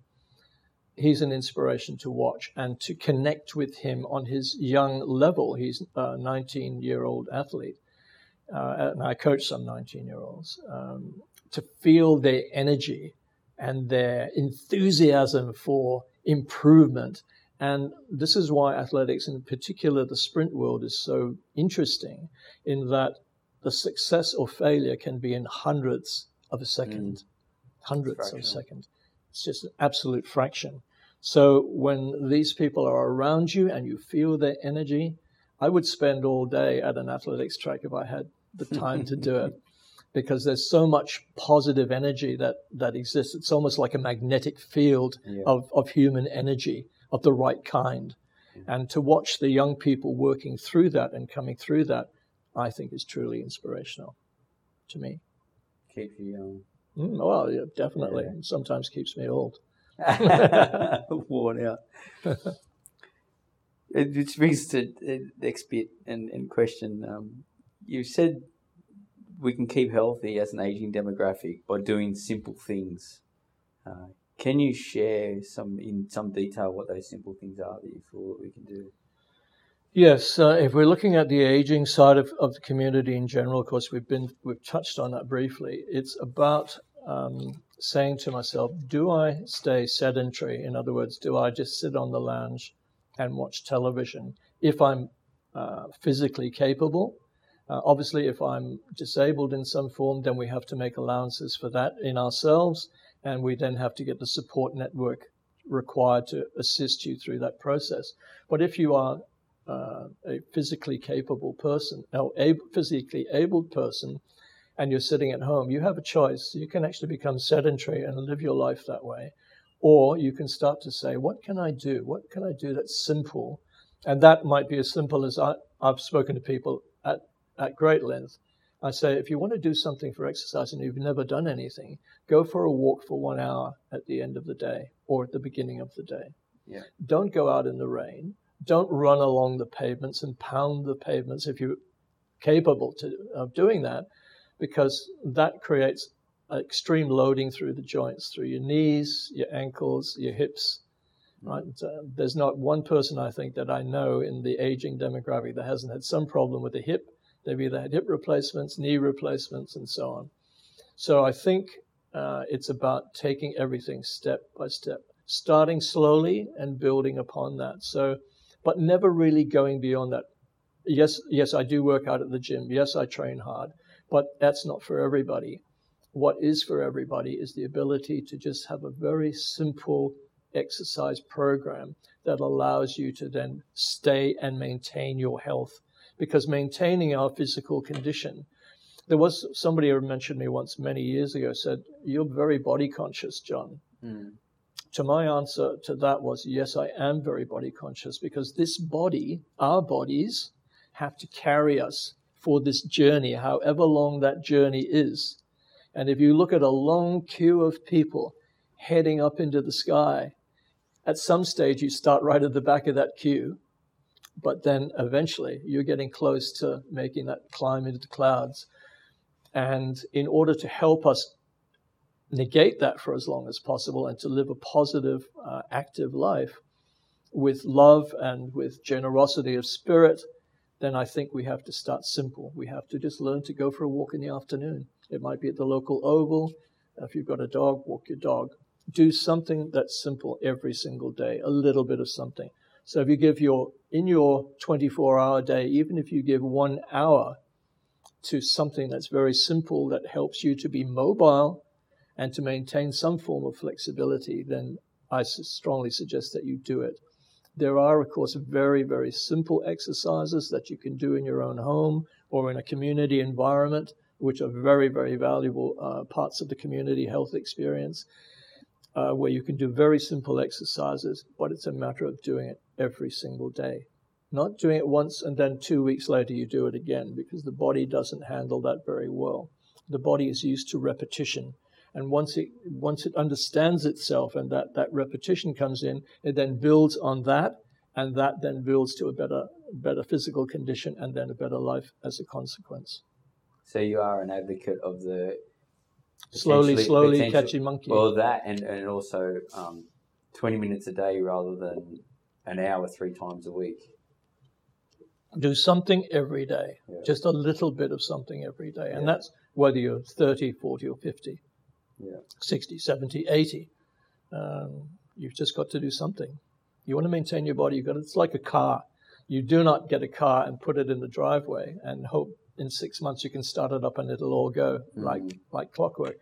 he's an inspiration to watch and to connect with him on his young level. He's a 19 year old athlete, uh, and I coach some 19 year olds. Um, to feel their energy and their enthusiasm for improvement. And this is why athletics, in particular the sprint world, is so interesting in that the success or failure can be in hundredths of a second. Mm. Hundredths of a second. It's just an absolute fraction. So when these people are around you and you feel their energy, I would spend all day at an athletics track if I had the time to do it. Because there's so much positive energy that, that exists. It's almost like a magnetic field yeah. of, of human energy of the right kind. And to watch the young people working through that and coming through that, I think is truly inspirational to me. Keeps you young. Mm, well, yeah, definitely. Yeah. Sometimes keeps me old. Worn out. Which brings to the next bit and, and question. Um, you said we can keep healthy as an aging demographic by doing simple things. Uh, can you share some in some detail what those simple things are that you feel that we can do? Yes, uh, if we're looking at the aging side of, of the community in general, of course, we've been we've touched on that briefly. It's about um, saying to myself, do I stay sedentary? In other words, do I just sit on the lounge and watch television if I'm uh, physically capable? Uh, obviously, if I'm disabled in some form, then we have to make allowances for that in ourselves, and we then have to get the support network required to assist you through that process. But if you are uh, a physically capable person, or physically abled person, and you're sitting at home, you have a choice. You can actually become sedentary and live your life that way. Or you can start to say, what can I do? What can I do that's simple? And that might be as simple as I, have spoken to people at, at great length. I say, if you want to do something for exercise and you've never done anything, go for a walk for one hour at the end of the day or at the beginning of the day. Yeah. Don't go out in the rain. Don't run along the pavements and pound the pavements if you're capable to, of doing that because that creates extreme loading through the joints, through your knees, your ankles, your hips. Right? Uh, there's not one person I think that I know in the aging demographic that hasn't had some problem with the hip. They've either had hip replacements, knee replacements, and so on. So I think uh, it's about taking everything step by step, starting slowly and building upon that. So, but never really going beyond that. Yes, yes, I do work out at the gym. Yes, I train hard but that's not for everybody. What is for everybody is the ability to just have a very simple exercise program that allows you to then stay and maintain your health. Because maintaining our physical condition, there was somebody who mentioned me once many years ago said, You're very body conscious, John. Mm. To my answer to that was, Yes, I am very body conscious because this body, our bodies, have to carry us for this journey, however long that journey is. And if you look at a long queue of people heading up into the sky, at some stage you start right at the back of that queue, but then eventually you're getting close to making that climb into the clouds. And in order to help us negate that for as long as possible and to live a positive, uh, active life with love and with generosity of spirit then I think we have to start simple. We have to just learn to go for a walk in the afternoon. It might be at the local oval. If you've got a dog, walk your dog. Do something that's simple every single day, a little bit of something. So if you give your, in your 24 hour day, even if you give one hour to something that's very simple that helps you to be mobile and to maintain some form of flexibility, then I strongly suggest that you do it. There are, of course, very, very simple exercises that you can do in your own home or in a community environment, which are very, very valuable uh, parts of the community health experience, uh, where you can do very simple exercises, but it's a matter of doing it every single day. Not doing it once and then two weeks later you do it again, because the body doesn't handle that very well. The body is used to repetition and once it once it understands itself and that that repetition comes in, it then builds on that, and that then builds to a better better physical condition and then a better life as a consequence. So you are an advocate of the slowly, slowly catching monkey. Well, that and and also um, twenty minutes a day rather than an hour three times a week. Do something every day, yeah. just a little bit of something every day, and yeah. that's whether you're 30, 40, or 50 yeah. 60, 70, 80. Um, you've just got to do something. You want to maintain your body. You've got to, it's like a car. You do not get a car and put it in the driveway and hope in six months you can start it up and it'll all go mm-hmm. like like clockwork.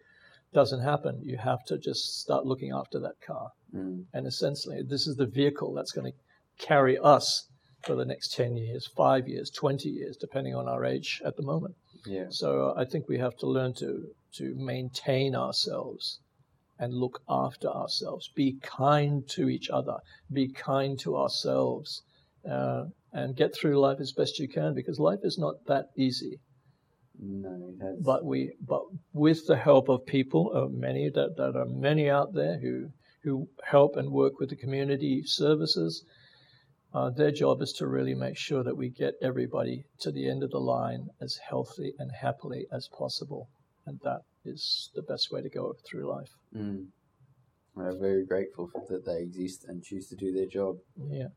Doesn't happen. You have to just start looking after that car. Mm. And essentially, this is the vehicle that's going to carry us for the next 10 years, five years, 20 years, depending on our age at the moment. Yeah. So uh, I think we have to learn to to maintain ourselves and look after ourselves. Be kind to each other. Be kind to ourselves, uh, and get through life as best you can because life is not that easy. No, but we, but with the help of people, uh, many that, that are many out there who who help and work with the community services. Uh, their job is to really make sure that we get everybody to the end of the line as healthy and happily as possible and that is the best way to go through life. Mm. We're very grateful that they exist and choose to do their job. Yeah.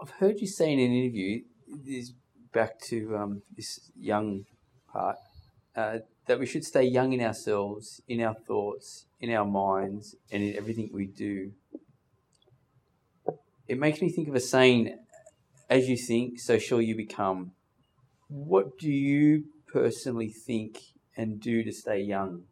I've heard you say in an interview, is back to um, this young part, uh, that we should stay young in ourselves, in our thoughts, in our minds, and in everything we do. It makes me think of a saying, as you think, so shall you become. What do you personally think and do to stay young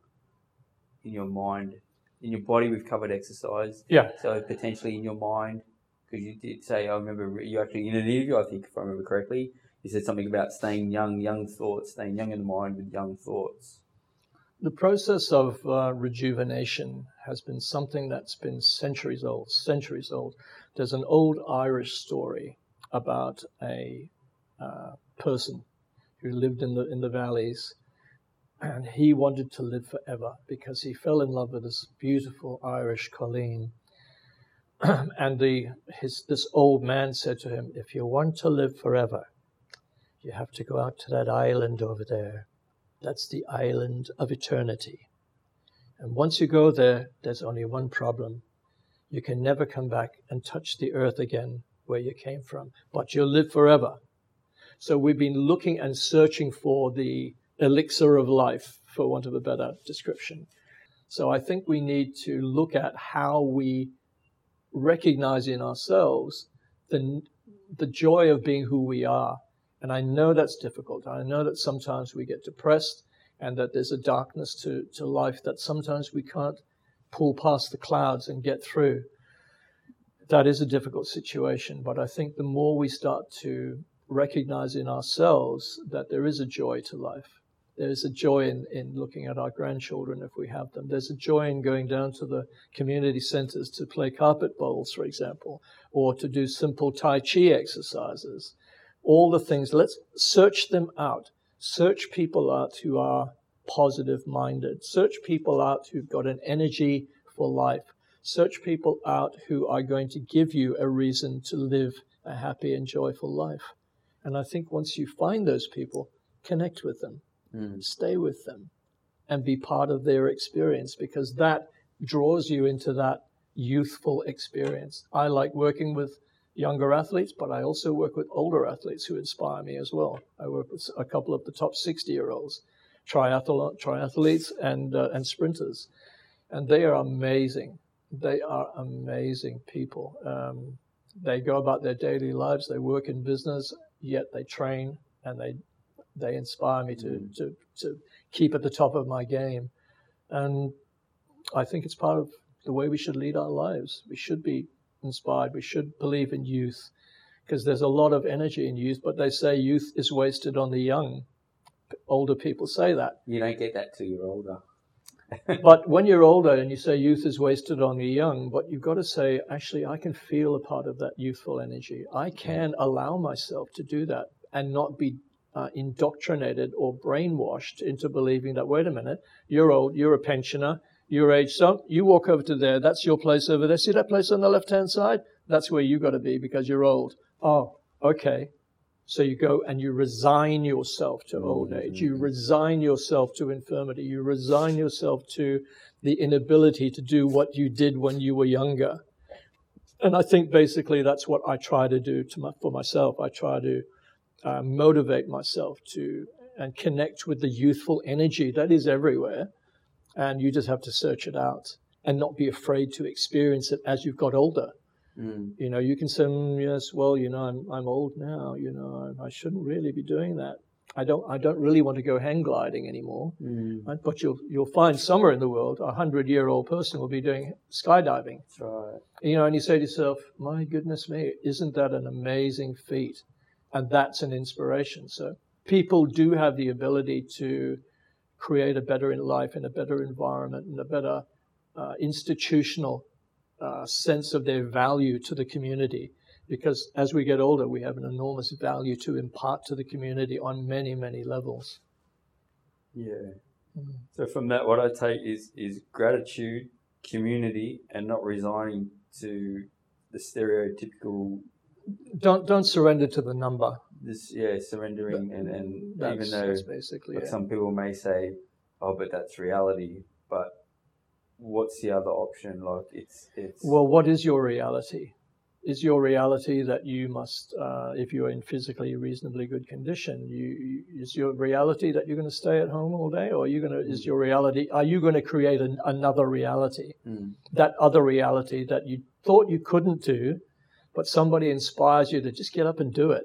in your mind? In your body, we've covered exercise. Yeah. So potentially in your mind, because you did say, I remember you actually in an interview, I think, if I remember correctly, you said something about staying young, young thoughts, staying young in the mind with young thoughts. The process of uh, rejuvenation has been something that's been centuries old, centuries old. There's an old Irish story about a uh, person who lived in the in the valleys, and he wanted to live forever because he fell in love with this beautiful Irish colleen. and the his this old man said to him, "If you want to live forever, you have to go out to that island over there. That's the island of eternity. And once you go there, there's only one problem. You can never come back and touch the earth again where you came from, but you'll live forever. So we've been looking and searching for the elixir of life, for want of a better description. So I think we need to look at how we recognize in ourselves the, the joy of being who we are. And I know that's difficult. I know that sometimes we get depressed and that there's a darkness to, to life that sometimes we can't pull past the clouds and get through. That is a difficult situation, but I think the more we start to recognize in ourselves that there is a joy to life, there's a joy in, in looking at our grandchildren if we have them. There's a joy in going down to the community centers to play carpet bowls, for example, or to do simple Tai Chi exercises. All the things, let's search them out. Search people out who are positive minded. Search people out who've got an energy for life. Search people out who are going to give you a reason to live a happy and joyful life. And I think once you find those people, connect with them mm. stay with them and be part of their experience because that draws you into that youthful experience. I like working with younger athletes, but I also work with older athletes who inspire me as well. I work with a couple of the top 60 year olds, triathlon, triathletes, and, uh, and sprinters. And they are amazing. They are amazing people. Um, they go about their daily lives, they work in business, yet they train and they they inspire me to, mm. to, to keep at the top of my game. And I think it's part of the way we should lead our lives. We should be inspired. We should believe in youth because there's a lot of energy in youth, but they say youth is wasted on the young. Older people say that. You don't get that till you're older. but when you're older and you say youth is wasted on the young, but you've got to say, actually, I can feel a part of that youthful energy. I can allow myself to do that and not be uh, indoctrinated or brainwashed into believing that, wait a minute, you're old, you're a pensioner, you're age so you walk over to there, that's your place over there. See that place on the left hand side? That's where you've got to be because you're old. Oh, okay. So you go and you resign yourself to old age. You resign yourself to infirmity. You resign yourself to the inability to do what you did when you were younger. And I think basically that's what I try to do to my, for myself. I try to uh, motivate myself to and connect with the youthful energy that is everywhere. And you just have to search it out and not be afraid to experience it as you've got older. Mm. You know, you can say, mm, yes, well, you know, I'm, I'm old now, you know, I, I, shouldn't really be doing that. I don't, I don't really want to go hang gliding anymore. Mm. Right? But you'll, you'll find somewhere in the world, a hundred year old person will be doing skydiving. That's right. You know, and you say to yourself, my goodness me, isn't that an amazing feat? and that's an inspiration. So people do have the ability to create a better life in a better environment and a better uh, institutional uh, sense of their value to the community. Because as we get older, we have an enormous value to impart to the community on many, many levels. Yeah. Mm. So from that, what I take is is gratitude, community, and not resigning to the stereotypical don't don't surrender to the number. This yeah, surrendering and, and even though basically yeah. some people may say, Oh, but that's reality but what's the other option? Like it's it's. Well, what is your reality? Is your reality that you must, uh, if you're in physically reasonably good condition, you, is your reality that you're going to stay at home all day, or are you going to? Mm. Is your reality? Are you going to create an, another reality? Mm. That other reality that you thought you couldn't do, but somebody inspires you to just get up and do it.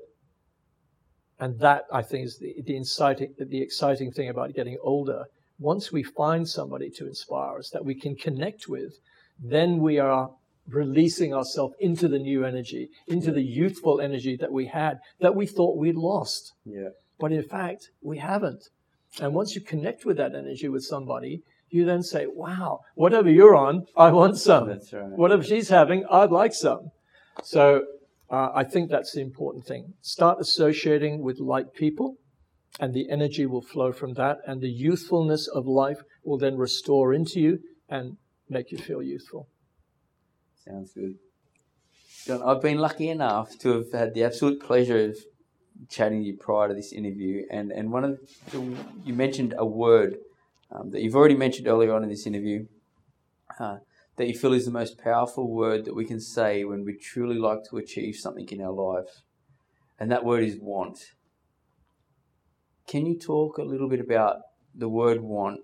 And that I think is the, the inciting, the exciting thing about getting older once we find somebody to inspire us that we can connect with, then we are releasing ourselves into the new energy, into the youthful energy that we had, that we thought we'd lost. Yeah. But in fact, we haven't. And once you connect with that energy with somebody, you then say, wow, whatever you're on, I want some. That's right. Whatever she's having, I'd like some. So uh, I think that's the important thing. Start associating with like people and the energy will flow from that, and the youthfulness of life will then restore into you and make you feel youthful. Sounds good. John, I've been lucky enough to have had the absolute pleasure of chatting to you prior to this interview, and, and one of the, you mentioned a word um, that you've already mentioned earlier on in this interview uh, that you feel is the most powerful word that we can say when we truly like to achieve something in our life, and that word is want. Can you talk a little bit about the word want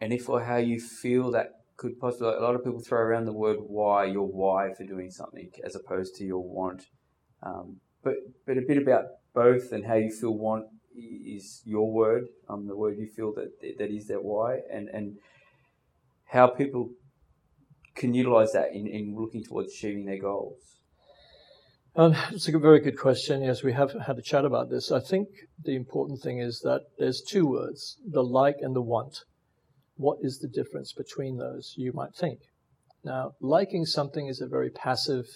and if or how you feel that could possibly, a lot of people throw around the word why, your why for doing something as opposed to your want. Um, but, but a bit about both and how you feel want is your word, um, the word you feel that that is that why, and, and how people can utilize that in, in looking towards achieving their goals. Um, it's a very good question. Yes, we have had a chat about this. I think the important thing is that there's two words, the like and the want. What is the difference between those, you might think? Now, liking something is a very passive,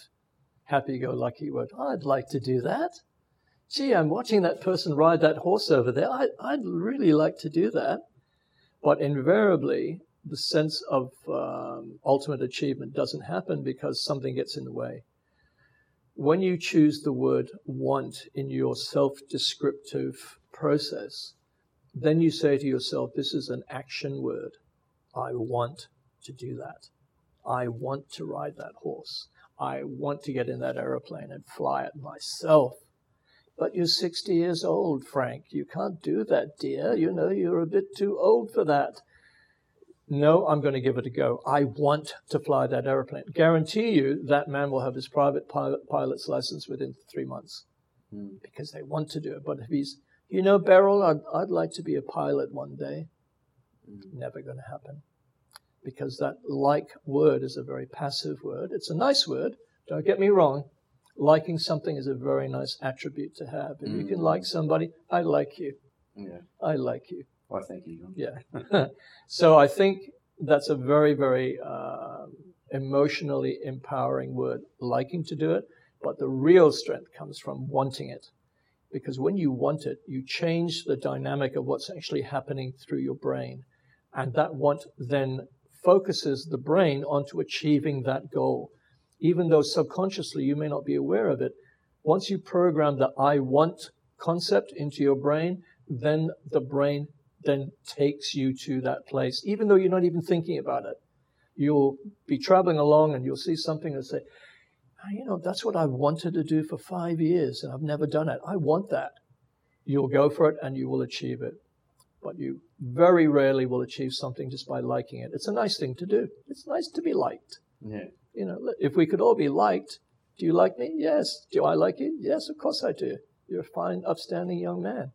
happy-go-lucky word. I'd like to do that. Gee, I'm watching that person ride that horse over there. I, I'd really like to do that. But invariably, the sense of um, ultimate achievement doesn't happen because something gets in the way when you choose the word want in your self descriptive process, then you say to yourself, this is an action word. I want to do that. I want to ride that horse. I want to get in that aeroplane and fly it myself. But you're 60 years old, Frank. You can't do that, dear. You know, you're a bit too old for that. No, I'm going to give it a go. I want to fly that airplane. Guarantee you that man will have his private pilot, pilot's license within three months mm. because they want to do it. But if he's, you know, Beryl, I'd, I'd like to be a pilot one day. Mm. Never going to happen because that like word is a very passive word. It's a nice word. Don't get me wrong. Liking something is a very nice attribute to have. If mm. you can like hmm. somebody, I like you. Yeah. I like you. Thank you. Yeah. so I think that's a very, very uh, emotionally empowering word, liking to do it. But the real strength comes from wanting it. Because when you want it, you change the dynamic of what's actually happening through your brain. And that want then focuses the brain onto achieving that goal. Even though subconsciously you may not be aware of it, once you program the I want concept into your brain, then the brain then takes you to that place, even though you're not even thinking about it. You'll be traveling along and you'll see something and say, oh, you know, that's what I wanted to do for five years and I've never done it. I want that. You'll go for it and you will achieve it. But you very rarely will achieve something just by liking it. It's a nice thing to do. It's nice to be liked. Yeah. You know, if we could all be liked, do you like me? Yes. Do I like you? Yes, of course I do. You're a fine, upstanding young man.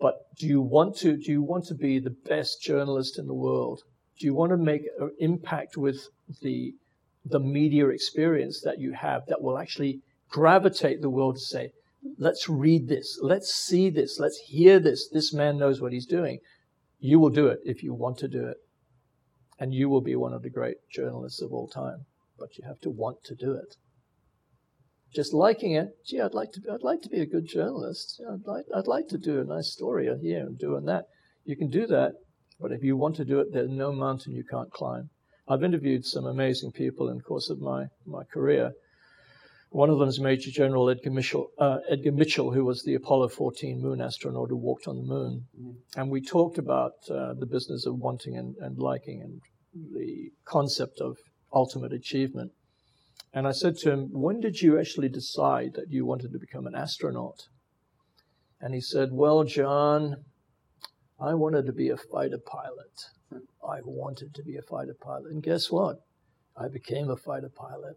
But do you want to do you want to be the best journalist in the world? Do you want to make an impact with the the media experience that you have that will actually gravitate the world to say, let's read this, let's see this, let's hear this. This man knows what he's doing. You will do it if you want to do it. And you will be one of the great journalists of all time. But you have to want to do it just liking it. Gee, I'd like to. Be, I'd like to be a good journalist. I'd like. I'd like to do a nice story here and doing that. You can do that, but if you want to do it, there's no mountain you can't climb. I've interviewed some amazing people in the course of my my career. One of them is Major General Edgar Mitchell, uh, Edgar Mitchell, who was the Apollo 14 moon astronaut who walked on the moon. Mm. And we talked about uh, the business of wanting and, and liking and the concept of ultimate achievement. And I said to him, When did you actually decide that you wanted to become an astronaut? And he said, Well, John, I wanted to be a fighter pilot. I wanted to be a fighter pilot. And guess what? I became a fighter pilot.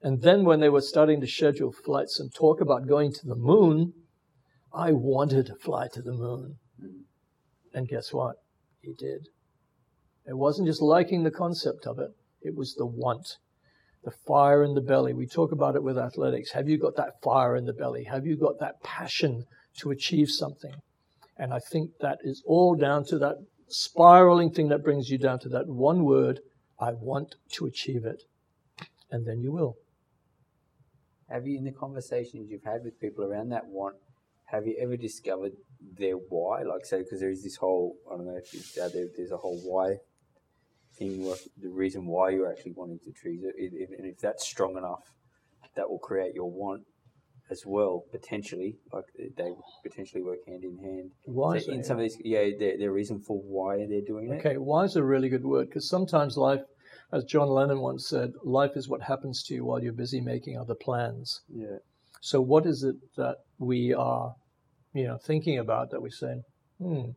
And then when they were starting to schedule flights and talk about going to the moon, I wanted to fly to the moon. And guess what? He did. It wasn't just liking the concept of it, it was the want, the fire in the belly. We talk about it with athletics. Have you got that fire in the belly? Have you got that passion to achieve something? And I think that is all down to that spiraling thing that brings you down to that one word I want to achieve it. And then you will. Have you, in the conversations you've had with people around that want, have you ever discovered their why? Like, say, because there is this whole, I don't know if it's out there, there's a whole why the reason why you're actually wanting to choose it. and if that's strong enough, that will create your want as well, potentially. Like, they potentially work hand in hand. Why? So in some of these, yeah, their, their reason for why they're doing it. Okay, why is a really good word because sometimes life as John Lennon once said, life is what happens to you while you're busy making other plans. Yeah. So what is it that we are, you know, thinking about that we say, hmm,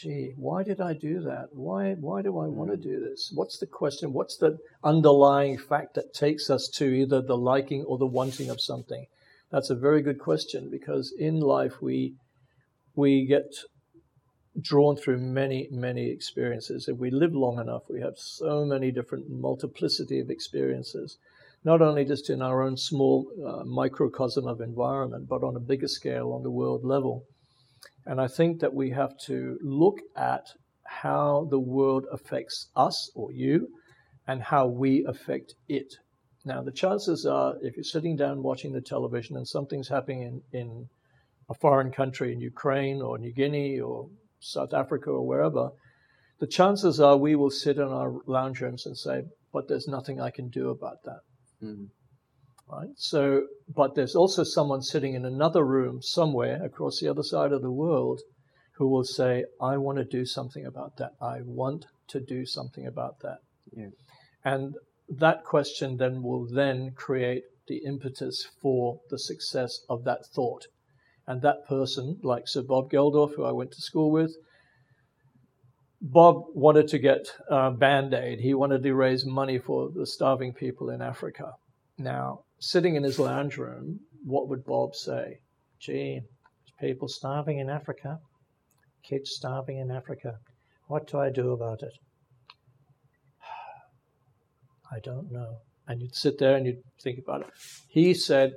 gee, why did I do that? Why why do I want to hmm. do this? What's the question? What's the underlying fact that takes us to either the liking or the wanting of something? That's a very good question because in life we we get drawn through many, many experiences. If we live long enough, we have so many different multiplicity of experiences, not only just in our own small uh, microcosm of environment, but on a bigger scale on the world level. And I think that we have to look at how the world affects us or you and how we affect it. Now, the chances are, if you're sitting down watching the television and something's happening in, in a foreign country, in Ukraine or New Guinea or South Africa or wherever, the chances are we will sit in our lounge rooms and say, but there's nothing I can do about that. Mm-hmm. Right? So, but there's also someone sitting in another room somewhere across the other side of the world who will say, I want to do something about that. I want to do something about that. Yeah. And that question then will then create the impetus for the success of that thought. And that person, like Sir Bob Geldof, who I went to school with, Bob wanted to get uh, Band Aid. He wanted to raise money for the starving people in Africa. Now, sitting in his lounge room, what would Bob say? Gee, there's people starving in Africa, kids starving in Africa. What do I do about it? I don't know. And you'd sit there and you'd think about it. He said,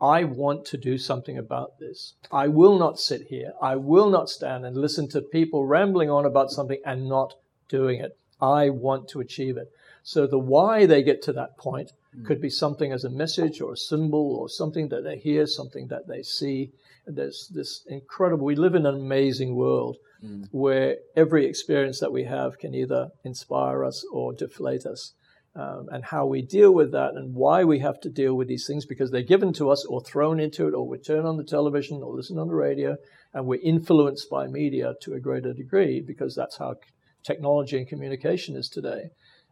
I want to do something about this. I will not sit here. I will not stand and listen to people rambling on about something and not doing it. I want to achieve it. So the why they get to that point mm. could be something as a message or a symbol or something that they hear, something that they see. And there's this incredible, we live in an amazing world mm. where every experience that we have can either inspire us or deflate us um, and how we deal with that and why we have to deal with these things because they're given to us or thrown into it or we turn on the television or listen on the radio and we're influenced by media to a greater degree because that's how technology and communication is today.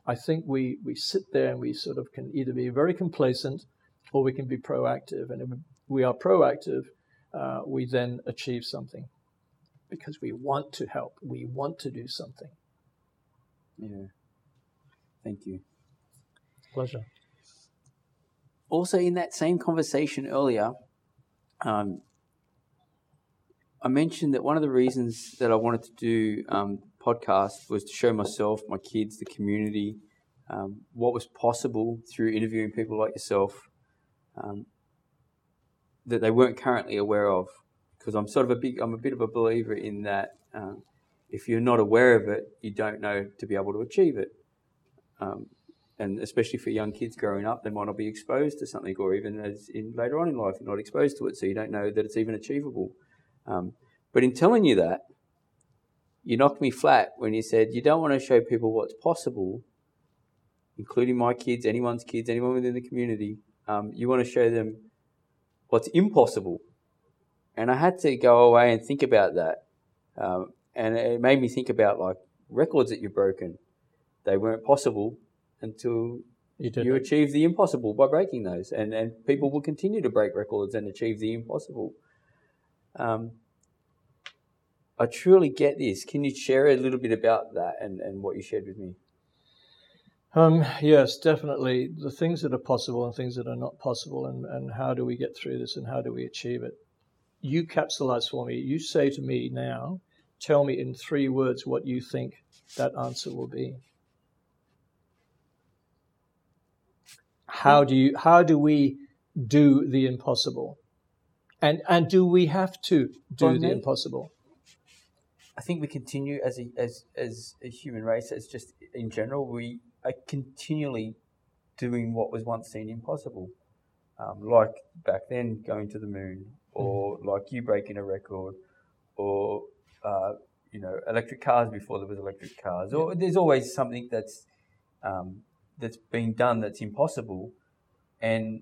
I think we, we sit there and we sort of can either be very complacent or we can be proactive. And if we are proactive, uh, we then achieve something because we want to help, we want to do something. Yeah. Thank you. Pleasure. Also, in that same conversation earlier, um, I mentioned that one of the reasons that I wanted to do um, podcast was to show myself, my kids, the community, um, what was possible through interviewing people like yourself um, that they weren't currently aware of. Because I'm sort of a big, I'm a bit of a believer in that. Um, if you're not aware of it, you don't know to be able to achieve it. Um, and especially for young kids growing up, they might not be exposed to something, or even as in later on in life, you're not exposed to it, so you don't know that it's even achievable. Um, but in telling you that, you knocked me flat when you said you don't want to show people what's possible, including my kids, anyone's kids, anyone within the community, um, you want to show them what's impossible. And I had to go away and think about that. Um, and it made me think about like records that you've broken. They weren't possible until you, you achieve the impossible by breaking those. And, and people will continue to break records and achieve the impossible. Um, I truly get this. Can you share a little bit about that and, and what you shared with me? Um, yes, definitely. The things that are possible and things that are not possible, and, and how do we get through this and how do we achieve it? You capsulize for me. You say to me now, tell me in three words what you think that answer will be. How do you how do we do the impossible? And and do we have to do the impossible? I think we continue as a as as a human race, as just in general, we are continually doing what was once seen impossible. Um, like back then, going to the moon, or mm-hmm. like you breaking a record, or uh, you know, electric cars before there was electric cars. Or there's always something that's um, that's being done that's impossible, and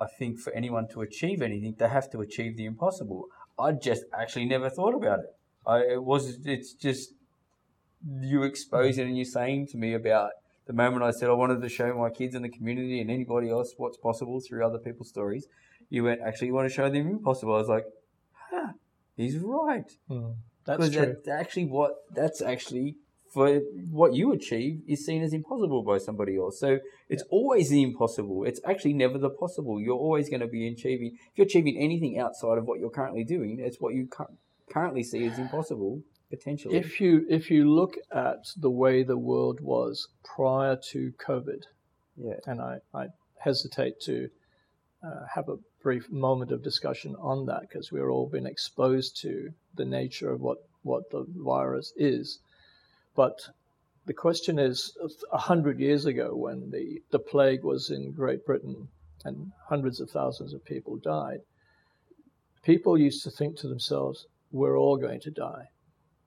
I think for anyone to achieve anything, they have to achieve the impossible. I just actually never thought about it. I it was it's just you exposing and you saying to me about the moment I said I wanted to show my kids in the community and anybody else what's possible through other people's stories. You went actually you want to show them impossible. I was like, huh, he's right. Mm, that's true. That, actually what that's actually for what you achieve is seen as impossible by somebody else. So it's yeah. always the impossible. It's actually never the possible. You're always going to be achieving. If you're achieving anything outside of what you're currently doing, it's what you currently see as impossible potentially. If you if you look at the way the world was prior to COVID, yeah, and I, I hesitate to uh, have a brief moment of discussion on that because we're all been exposed to the nature of what what the virus is, but the question is a hundred years ago when the, the plague was in Great Britain and hundreds of thousands of people died, people used to think to themselves, we're all going to die.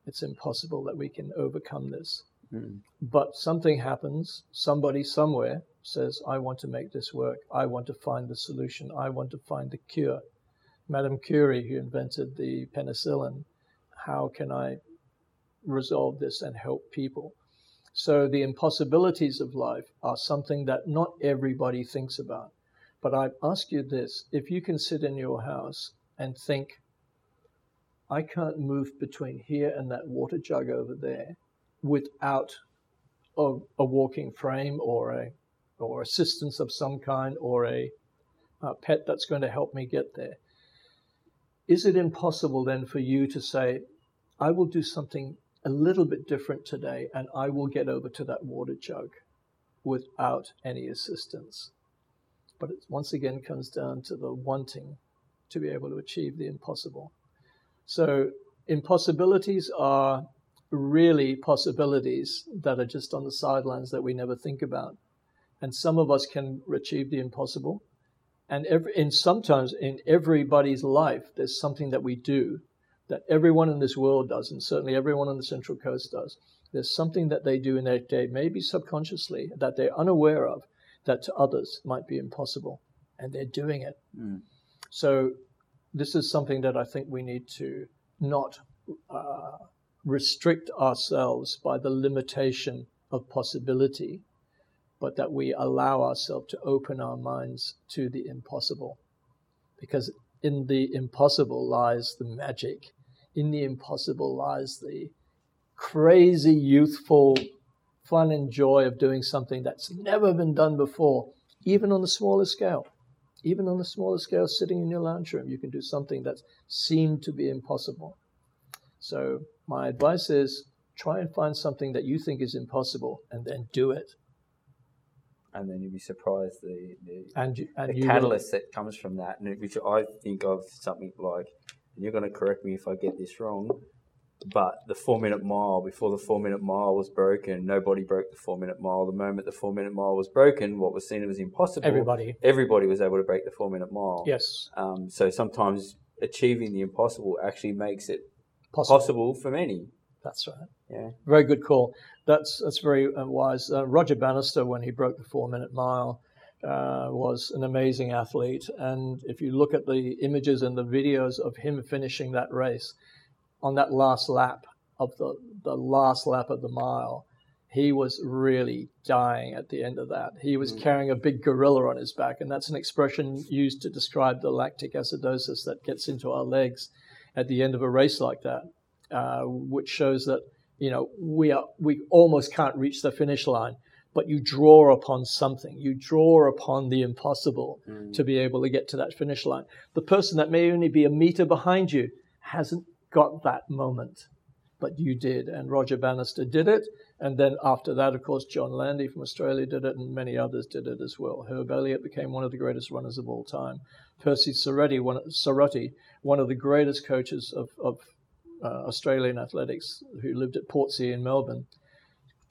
It's impossible that we can overcome this. Mm. But something happens, somebody somewhere says, I want to make this work. I want to find the solution. I want to find the cure. Madame Curie, who invented the penicillin, how can I resolve this and help people? So the impossibilities of life are something that not everybody thinks about. But I ask you this if you can sit in your house and think, I can't move between here and that water jug over there without a, a walking frame or a or assistance of some kind or a, a pet that's going to help me get there. Is it impossible then for you to say, I will do something a little bit different today and I will get over to that water jug without any assistance? But it once again comes down to the wanting to be able to achieve the impossible. So impossibilities are really possibilities that are just on the sidelines that we never think about. And some of us can achieve the impossible. And every, in sometimes in everybody's life, there's something that we do that everyone in this world does, and certainly everyone on the Central Coast does. There's something that they do in their day, maybe subconsciously, that they're unaware of, that to others might be impossible, and they're doing it. Mm. So this is something that I think we need to not uh, restrict ourselves by the limitation of possibility, but that we allow ourselves to open our minds to the impossible. Because in the impossible lies the magic, in the impossible lies the crazy, youthful fun and joy of doing something that's never been done before, even on the smallest scale even on a smaller scale, sitting in your lounge room, you can do something that seemed to be impossible. So, my advice is try and find something that you think is impossible and then do it. And then you'll be surprised the, the, and you, and the catalyst will... that comes from that, which I think of something like, and you're going to correct me if I get this wrong, but the four minute mile, before the four minute mile was broken, nobody broke the four minute mile. The moment the four minute mile was broken, what was seen as impossible, everybody, everybody was able to break the four minute mile. Yes. Um, so sometimes achieving the impossible actually makes it possible, possible for many. That's right. Yeah. Very good call. That's that's very uh, wise. Uh, Roger Bannister, when he broke the four minute mile, uh, was an amazing athlete. And if you look at the images and the videos of him finishing that race on that last lap of the, the last lap of the mile, he was really dying at the end of that. He was mm. carrying a big gorilla on his back, and that's an expression used to describe the lactic acidosis that gets into our legs at the end of a race like that, uh, which shows that you know we are we almost can't reach the finish line, but you draw upon something. You draw upon the impossible mm. to be able to get to that finish line. The person that may only be a meter behind you hasn't got that moment but you did. And Roger Bannister did it. And then after that, of course, John Landy from Australia did it, and many others did it as well. Herb Elliott became one of the greatest runners of all time. Percy Cerutty, one, one of the greatest coaches of, of uh, Australian athletics, who lived at Portsea in Melbourne,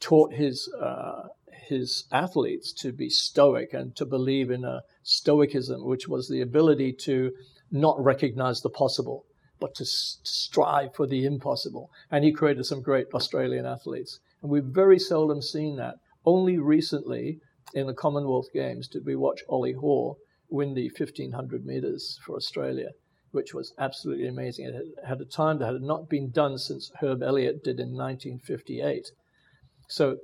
taught his uh, his athletes to be stoic and to believe in a stoicism, which was the ability to not recognize the possible but to strive for the impossible. And he created some great Australian athletes. And we've very seldom seen that. Only recently in the Commonwealth Games did we watch Ollie Hoare win the 1500 meters for Australia, which was absolutely amazing. It had a time that had not been done since Herb Elliott did in 1958. So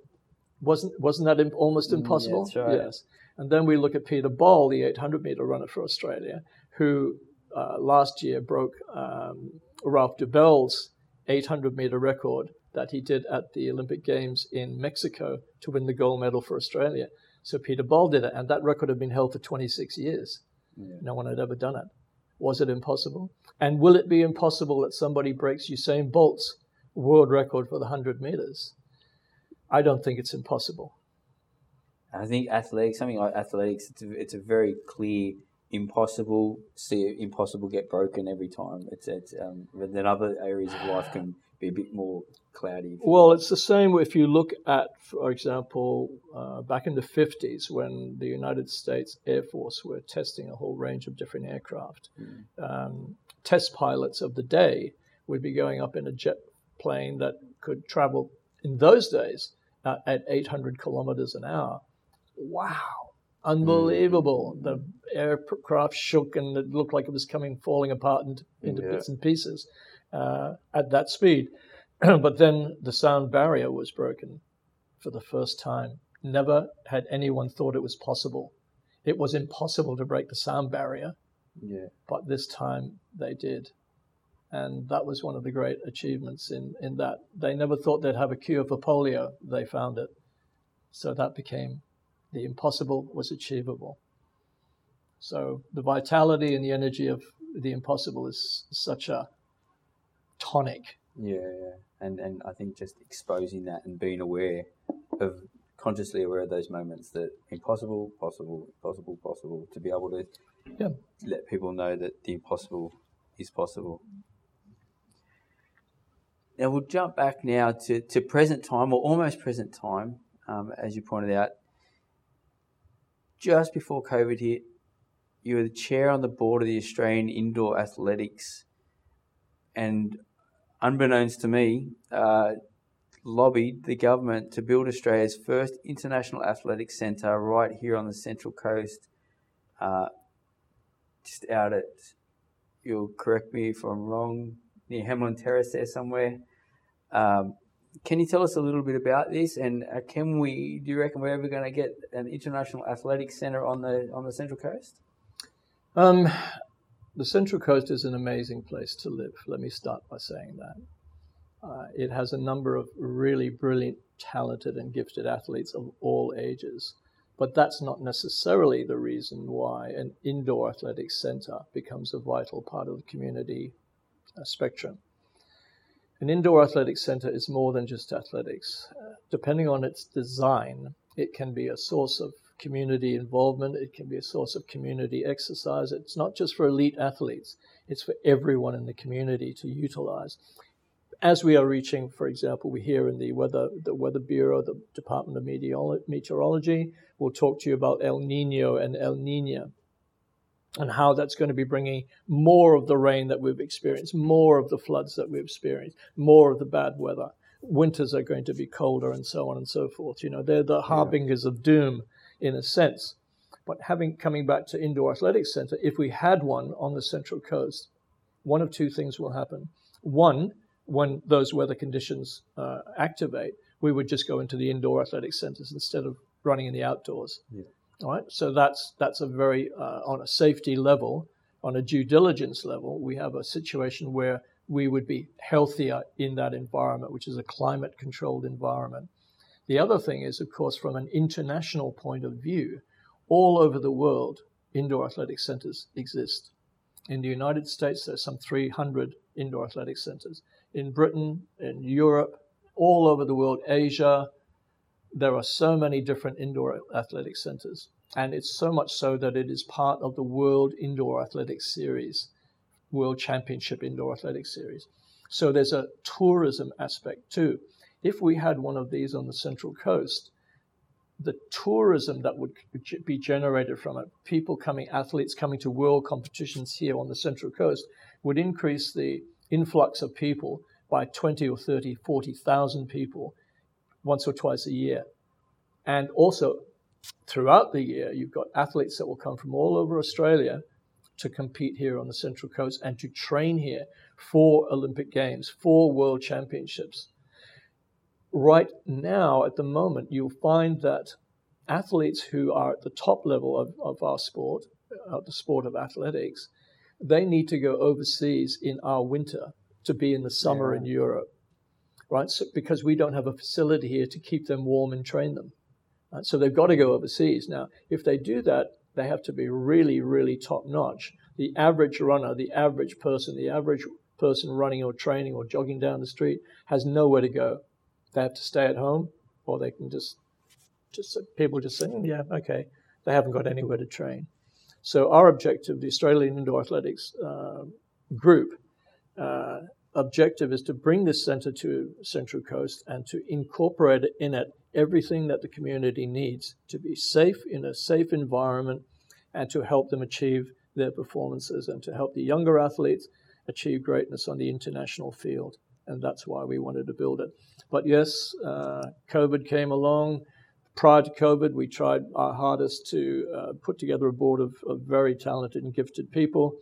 wasn't wasn't that almost mm, impossible? Yeah, right. Yes. And then we look at Peter Bol, the 800 meter runner for Australia, who uh, last year broke um, Ralph Doubell's 800 meter record that he did at the Olympic Games in Mexico to win the gold medal for Australia. So Peter Bol did it, and that record had been held for 26 years. Yeah. No one had ever done it. Was it impossible? And will it be impossible that somebody breaks Usain Bolt's world record for the 100 meters? I don't think it's impossible. I think athletics, something like athletics, it's a, it's a very clear impossible see impossible get broken every time. It's it's um, then other areas of life can be a bit more cloudy. Well, it's the same if you look at, for example, uh, back in the 50s when the United States Air Force were testing a whole range of different aircraft. Mm. Um, test pilots of the day would be going up in a jet plane that could travel in those days uh, at 800 kilometers an hour. Wow unbelievable. Mm. The aircraft shook and it looked like it was coming, falling apart into, into yeah. bits and pieces uh, at that speed. but then the sound barrier was broken for the first time. Never had anyone thought it was possible. It was impossible to break the sound barrier. Yeah. But this time they did. And that was one of the great achievements in, in that they never thought they'd have a cure for polio. They found it. So that became the impossible was achievable. So the vitality and the energy of the impossible is such a tonic. Yeah, yeah. And and I think just exposing that and being aware of consciously aware of those moments that impossible, possible, possible, possible, to be able to yeah. let people know that the impossible is possible. Now we'll jump back now to, to present time or almost present time, um, as you pointed out just before COVID hit, you were the chair on the board of the Australian Indoor Athletics, and unbeknownst to me, uh, lobbied the government to build Australia's first international athletics centre right here on the Central Coast, uh, just out at, you'll correct me if I'm wrong, near Hamlyn Terrace there somewhere. Um, can you tell us a little bit about this? And uh, can we? Do you reckon we're ever going to get an international athletics centre on the on the Central Coast? Um, the Central Coast is an amazing place to live. Let me start by saying that. Uh, it has a number of really brilliant, talented, and gifted athletes of all ages. But that's not necessarily the reason why an indoor athletics center becomes a vital part of the community uh, spectrum. An indoor athletics center is more than just athletics. Uh, depending on its design, it can be a source of community involvement, it can be a source of community exercise. It's not just for elite athletes, it's for everyone in the community to utilize. As we are reaching, for example, we hear in the weather, the Weather Bureau, the Department of Meteorology, will talk to you about El Nino and El Nina and how that's going to be bringing more of the rain that we've experienced, more of the floods that we've experienced, more of the bad weather. Winters are going to be colder, and so on and so forth. You know, they're the harbingers yeah. of doom, in a sense. But having coming back to indoor athletics center, if we had one on the Central Coast, one of two things will happen. One, when those weather conditions uh, activate, we would just go into the indoor athletic centers instead of running in the outdoors. Yeah. Right, so that's that's a very uh, on a safety level, on a due diligence level, we have a situation where we would be healthier in that environment, which is a climate controlled environment. The other thing is, of course, from an international point of view, all over the world, indoor athletic centers exist. In the United States, there's some 300 indoor athletic centers. In Britain, in Europe, all over the world, Asia, there are so many different indoor athletic centers. And it's so much so that it is part of the World Indoor Athletics Series, World Championship Indoor Athletics Series. So there's a tourism aspect too. If we had one of these on the Central Coast, the tourism that would be generated from it, people coming, athletes coming to world competitions here on the Central Coast, would increase the influx of people by 20 or 30, 40,000 people once or twice a year. And also, throughout the year, you've got athletes that will come from all over Australia to compete here on the Central Coast and to train here for Olympic Games, for World Championships right now, at the moment, you'll find that athletes who are at the top level of, of our sport, uh, the sport of athletics, they need to go overseas in our winter to be in the summer yeah. in Europe, right? So, because we don't have a facility here to keep them warm and train them. Right? So they've got to go overseas. Now, if they do that, they have to be really, really top notch. The average runner, the average person, the average person running or training or jogging down the street has nowhere to go they have to stay at home, or they can just just people just say, mm, yeah, okay, they haven't got anywhere to train. So our objective, the Australian Indoor Athletics uh, Group, uh, objective is to bring this centre to Central Coast and to incorporate in it everything that the community needs to be safe in a safe environment and to help them achieve their performances and to help the younger athletes achieve greatness on the international field and that's why we wanted to build it. But yes, uh, COVID came along. Prior to COVID, we tried our hardest to uh, put together a board of, of, very talented and gifted people,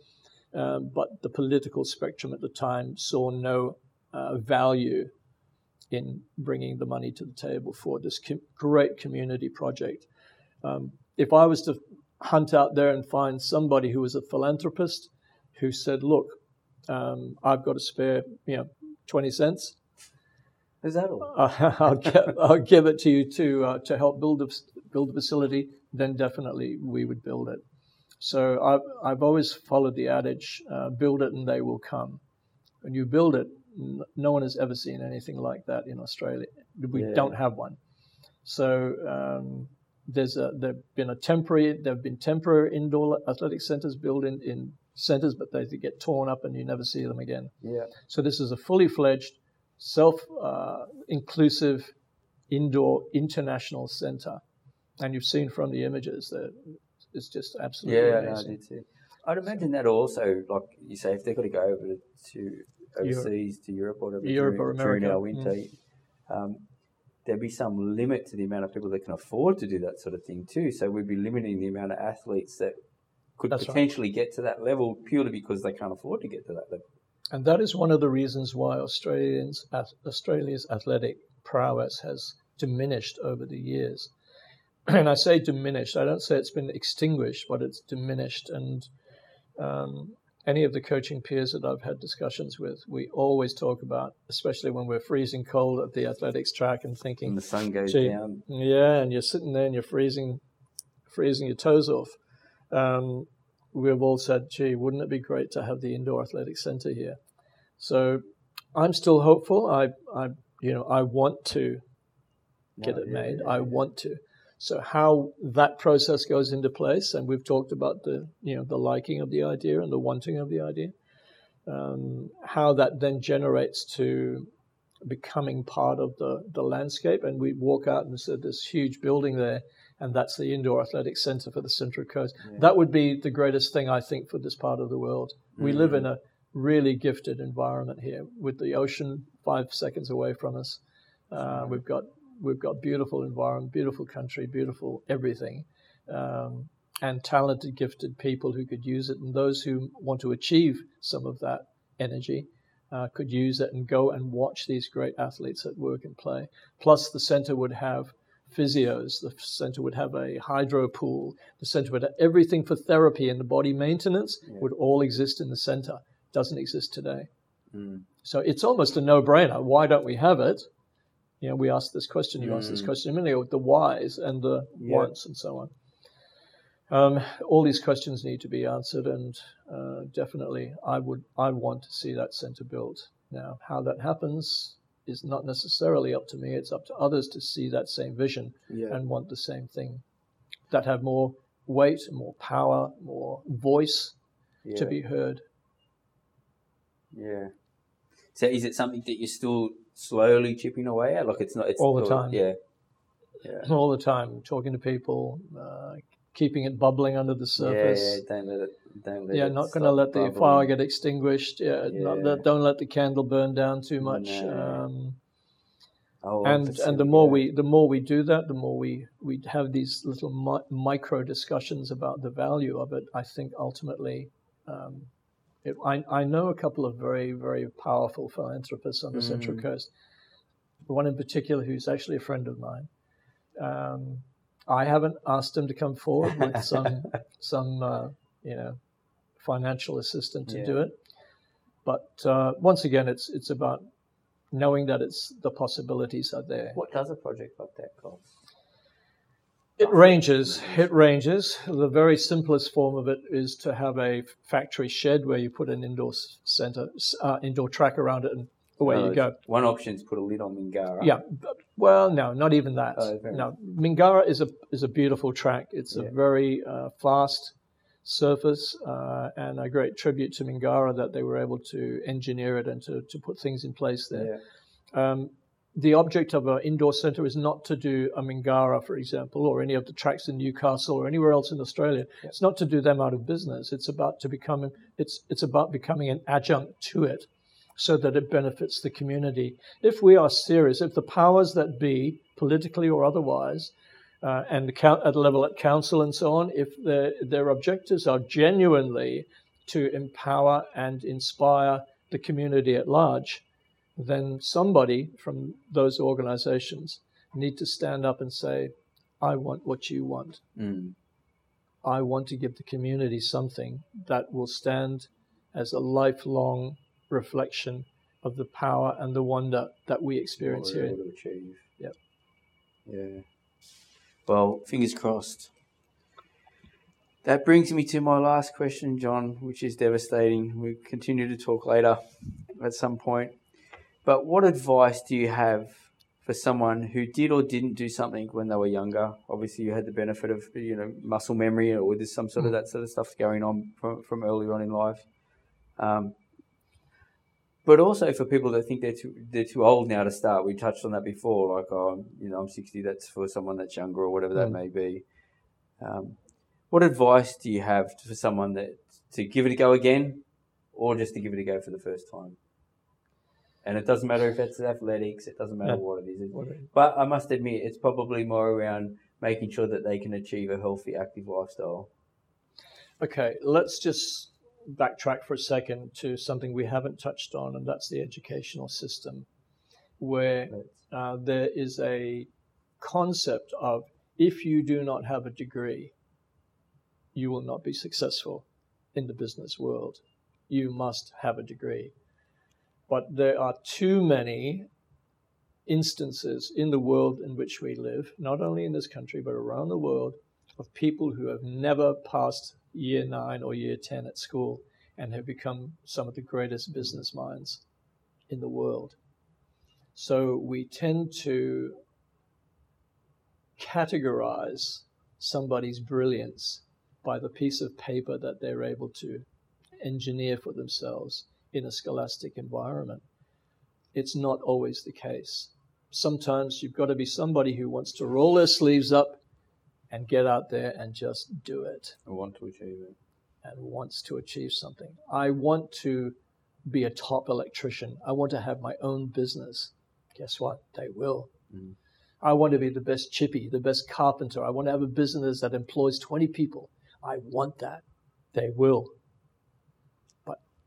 um, but the political spectrum at the time saw no uh, value in bringing the money to the table for this com- great community project. Um, if I was to hunt out there and find somebody who was a philanthropist who said, "Look, um, I've got a spare, you know, 20 cents. Is that all? I'll, give, I'll give it to you to, uh, to help build a, build a facility, then definitely we would build it. So I've, I've always followed the adage uh, build it and they will come. When you build it, no one has ever seen anything like that in Australia. We yeah. don't have one. So um, there's a, there've been a temporary, there have been temporary indoor athletic centres built in, in centers, but they get torn up and you never see them again. Yeah. So this is a fully fledged, self-inclusive, uh, indoor international center, and you've seen from the images that it's just absolutely yeah, amazing. Yeah, I did too. I'd imagine that also, like you say, if they've got to go over to overseas Europe. to Europe or whatever Europe during, or America. during our winter, mm. um, there'd be some limit to the amount of people that can afford to do that sort of thing too. So we'd be limiting the amount of athletes that could That's potentially right. get to that level purely because they can't afford to get to that level. And that is one of the reasons why Australians, Australia's athletic prowess has diminished over the years. And I say diminished, I don't say it's been extinguished, but it's diminished. And um, any of the coaching peers that I've had discussions with, we always talk about, especially when we're freezing cold at the athletics track and thinking, and the sun goes down. Yeah, and you're sitting there and you're freezing, freezing your toes off um, we've all said, gee, wouldn't it be great to have the indoor athletic center here? So I'm still hopeful. I, I you know, I want to get it made. Yeah, I want to. So how that process goes into place, and we've talked about the, you know, the liking of the idea and the wanting of the idea. Um, how that then generates to becoming part of the, the landscape. And we walk out and said this huge building there and that's the indoor athletic center for the Central Coast. Yeah. That would be the greatest thing I think for this part of the world. Mm-hmm. We live in a really gifted environment here with the ocean five seconds away from us. Uh, we've got we've got beautiful environment, beautiful country, beautiful everything. Um, and talented, gifted people who could use it, and those who want to achieve some of that energy uh, could use it and go and watch these great athletes at work and play. Plus, the center would have physios, the center would have a hydro pool, the center would have everything for therapy and the body maintenance yeah. would all exist in the center. Doesn't exist today. Mm. So it's almost a no-brainer. Why don't we have it? You know, we asked this question. You mm. asked this mm. question a minute ago. The whys and the yeah. wants and so on. Um, all these questions need to be answered, and uh, definitely, I would I want to see that center built. Now, how that happens is not necessarily up to me. It's up to others to see that same vision yeah. and want the same thing. That have more weight, more power, more voice yeah. to be heard. Yeah. So, is it something that you're still slowly chipping away at? Like it's not. It's all the time. Yeah. Yeah. All the time, talking to people, uh, keeping it bubbling under the surface. Yeah, yeah don't let it. Don't let yeah, it not going to let the fire get extinguished. Yeah, yeah. Not don't let the candle burn down too much. No. Um, oh, and and the more we the more we do that, the more we we have these little mi- micro discussions about the value of it. I think ultimately. Um, it, I, I know a couple of very, very powerful philanthropists on the mm. Central Coast. One in particular who's actually a friend of mine. Um, I haven't asked him to come forward with some some uh, you know financial assistant to yeah. do it. But uh, once again, it's it's about knowing that it's the possibilities are there. What does a project like that cost? It ranges. It ranges. The very simplest form of it is to have a factory shed where you put an indoor center, uh, indoor track around it, and away you go. One option is put a lid on Mingara. Yeah. Well, no, not even that. Oh, no, Mingara is a is a beautiful track. It's yeah. a very uh, fast surface, uh, and a great tribute to Mingara that they were able to engineer it and to, to put things in place there. Yeah. Um, the object of an indoor center is not to do a Mingara, for example, or any of the tracks in Newcastle or anywhere else in Australia. Yeah. It's not to do them out of business. It's about to become it's it's about becoming an adjunct to it so that it benefits the community. If we are serious, if the powers that be, politically or otherwise, uh, and at the level at council and so on, if their, their objectives are genuinely to empower and inspire the community at large, then somebody from those organizations need to stand up and say, I want what you want. Mm. I want to give the community something that will stand as a lifelong reflection of the power and the wonder that we experience here. To achieve. Yep. Yeah. Well, fingers crossed. That brings me to my last question, John, which is devastating. We continue to talk later at some point. But what advice do you have for someone who did or didn't do something when they were younger? Obviously, you had the benefit of you know muscle memory, or there's some sort of mm. that sort of stuff going on from, from earlier on in life. Um, but also for people that think they're too they're too old now to start. We touched on that before, like oh, you know, I'm 60. That's for someone that's younger or whatever that mm. may be. Um, what advice do you have for someone that to give it a go again, or just to give it a go for the first time? And it doesn't matter if it's athletics, it doesn't matter yeah. what it is. But I must admit, it's probably more around making sure that they can achieve a healthy, active lifestyle. Okay, let's just backtrack for a second to something we haven't touched on, and that's the educational system, where uh, there is a concept of if you do not have a degree, you will not be successful in the business world. You must have a degree. But there are too many instances in the world in which we live, not only in this country, but around the world, of people who have never passed year nine or year 10 at school and have become some of the greatest business minds in the world. So we tend to categorize somebody's brilliance by the piece of paper that they're able to engineer for themselves in a scholastic environment. It's not always the case. Sometimes you've got to be somebody who wants to roll their sleeves up and get out there and just do it. I want to achieve it. And wants to achieve something. I want to be a top electrician. I want to have my own business. Guess what? They will. Mm. I want to be the best chippy, the best carpenter. I want to have a business that employs 20 people. I want that, they will.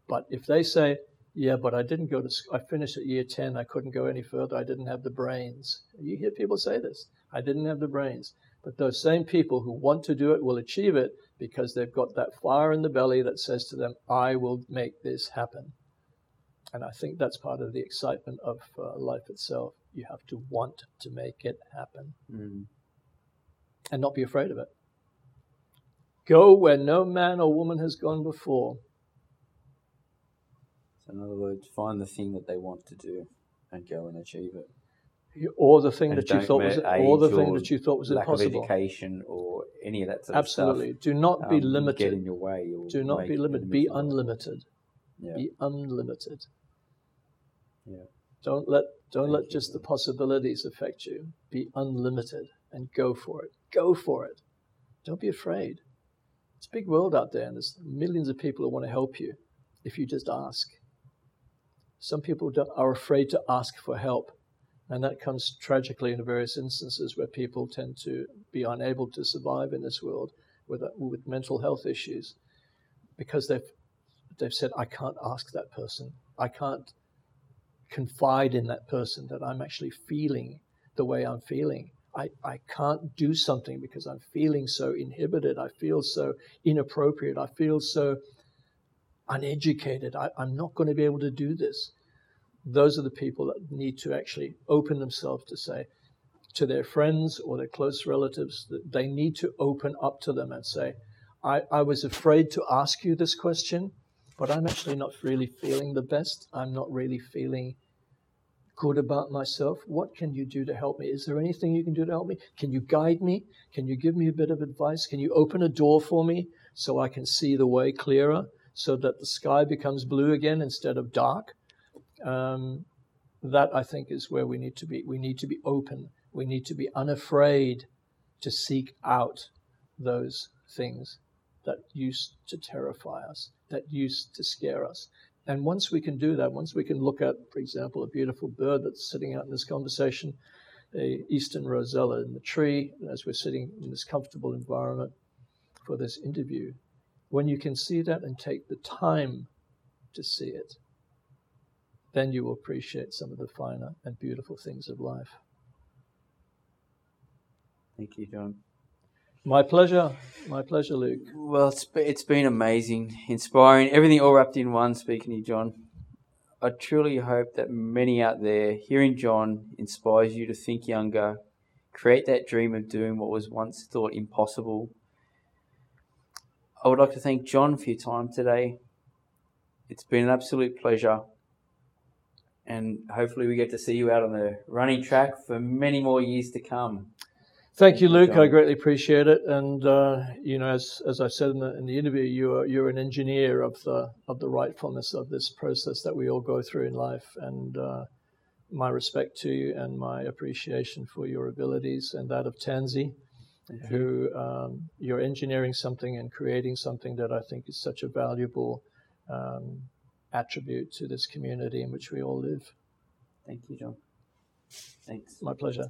But if they say, yeah, but I didn't go to school. I finished at year 10. I couldn't go any further. I didn't have the brains. You hear people say this. I didn't have the brains. But those same people who want to do it will achieve it because they've got that fire in the belly that says to them, I will make this happen. And I think that's part of the excitement of uh, life itself. You have to want to make it happen mm. and not be afraid of it. Go where no man or woman has gone before so in other words, find the thing that they want to do and go and achieve it. Or the thing and that you thought was, or the thing that you thought was lack impossible. Of education or any of that sort Absolutely. of stuff. Do not be um, limited. Get in your way. do not be limited. Be unlimited. Yeah. Be unlimited. Yeah. Don't let don't Thank let just the possibilities affect you. Be unlimited and go for it. Go for it. Don't be afraid. It's a big world out there, and there's millions of people who want to help you if you just ask. Some people are afraid to ask for help. And that comes tragically in various instances where people tend to be unable to survive in this world with, with mental health issues because they've, they've said, I can't ask that person. I can't confide in that person that I'm actually feeling the way I'm feeling. I, I can't do something because I'm feeling so inhibited. I feel so inappropriate. I feel so uneducated. I, I'm not going to be able to do this those are the people that need to actually open themselves to say to their friends or their close relatives that they need to open up to them and say, I, I was afraid to ask you this question, but I'm actually not really feeling the best. I'm not really feeling good about myself. What can you do to help me? Is there anything you can do to help me? Can you guide me? Can you give me a bit of advice? Can you open a door for me so I can see the way clearer so that the sky becomes blue again instead of dark? um, that I think is where we need to be. We need to be open. We need to be unafraid to seek out those things that used to terrify us, that used to scare us. And once we can do that, once we can look at, for example, a beautiful bird that's sitting out in this conversation, a eastern rosella in the tree, as we're sitting in this comfortable environment for this interview, when you can see that and take the time to see it, then you will appreciate some of the finer and beautiful things of life. Thank you, John. My pleasure. My pleasure, Luke. Well, it's, it's been amazing, inspiring, everything all wrapped in one, speaking to you, John. I truly hope that many out there hearing John inspires you to think younger, create that dream of doing what was once thought impossible. I would like to thank John for your time today. It's been an absolute pleasure and hopefully we get to see you out on the running track for many more years to come. Thank, you, Luke. I greatly appreciate it. And uh, you know, as as I said in the, in the interview, you're you're an engineer of the of the rightfulness of this process that we all go through in life. And uh, my respect to you and my appreciation for your abilities and that of Tansy, who um, you're engineering something and creating something that I think is such a valuable um, attribute to this community in which we all live. Thank you, John. Thanks. My pleasure.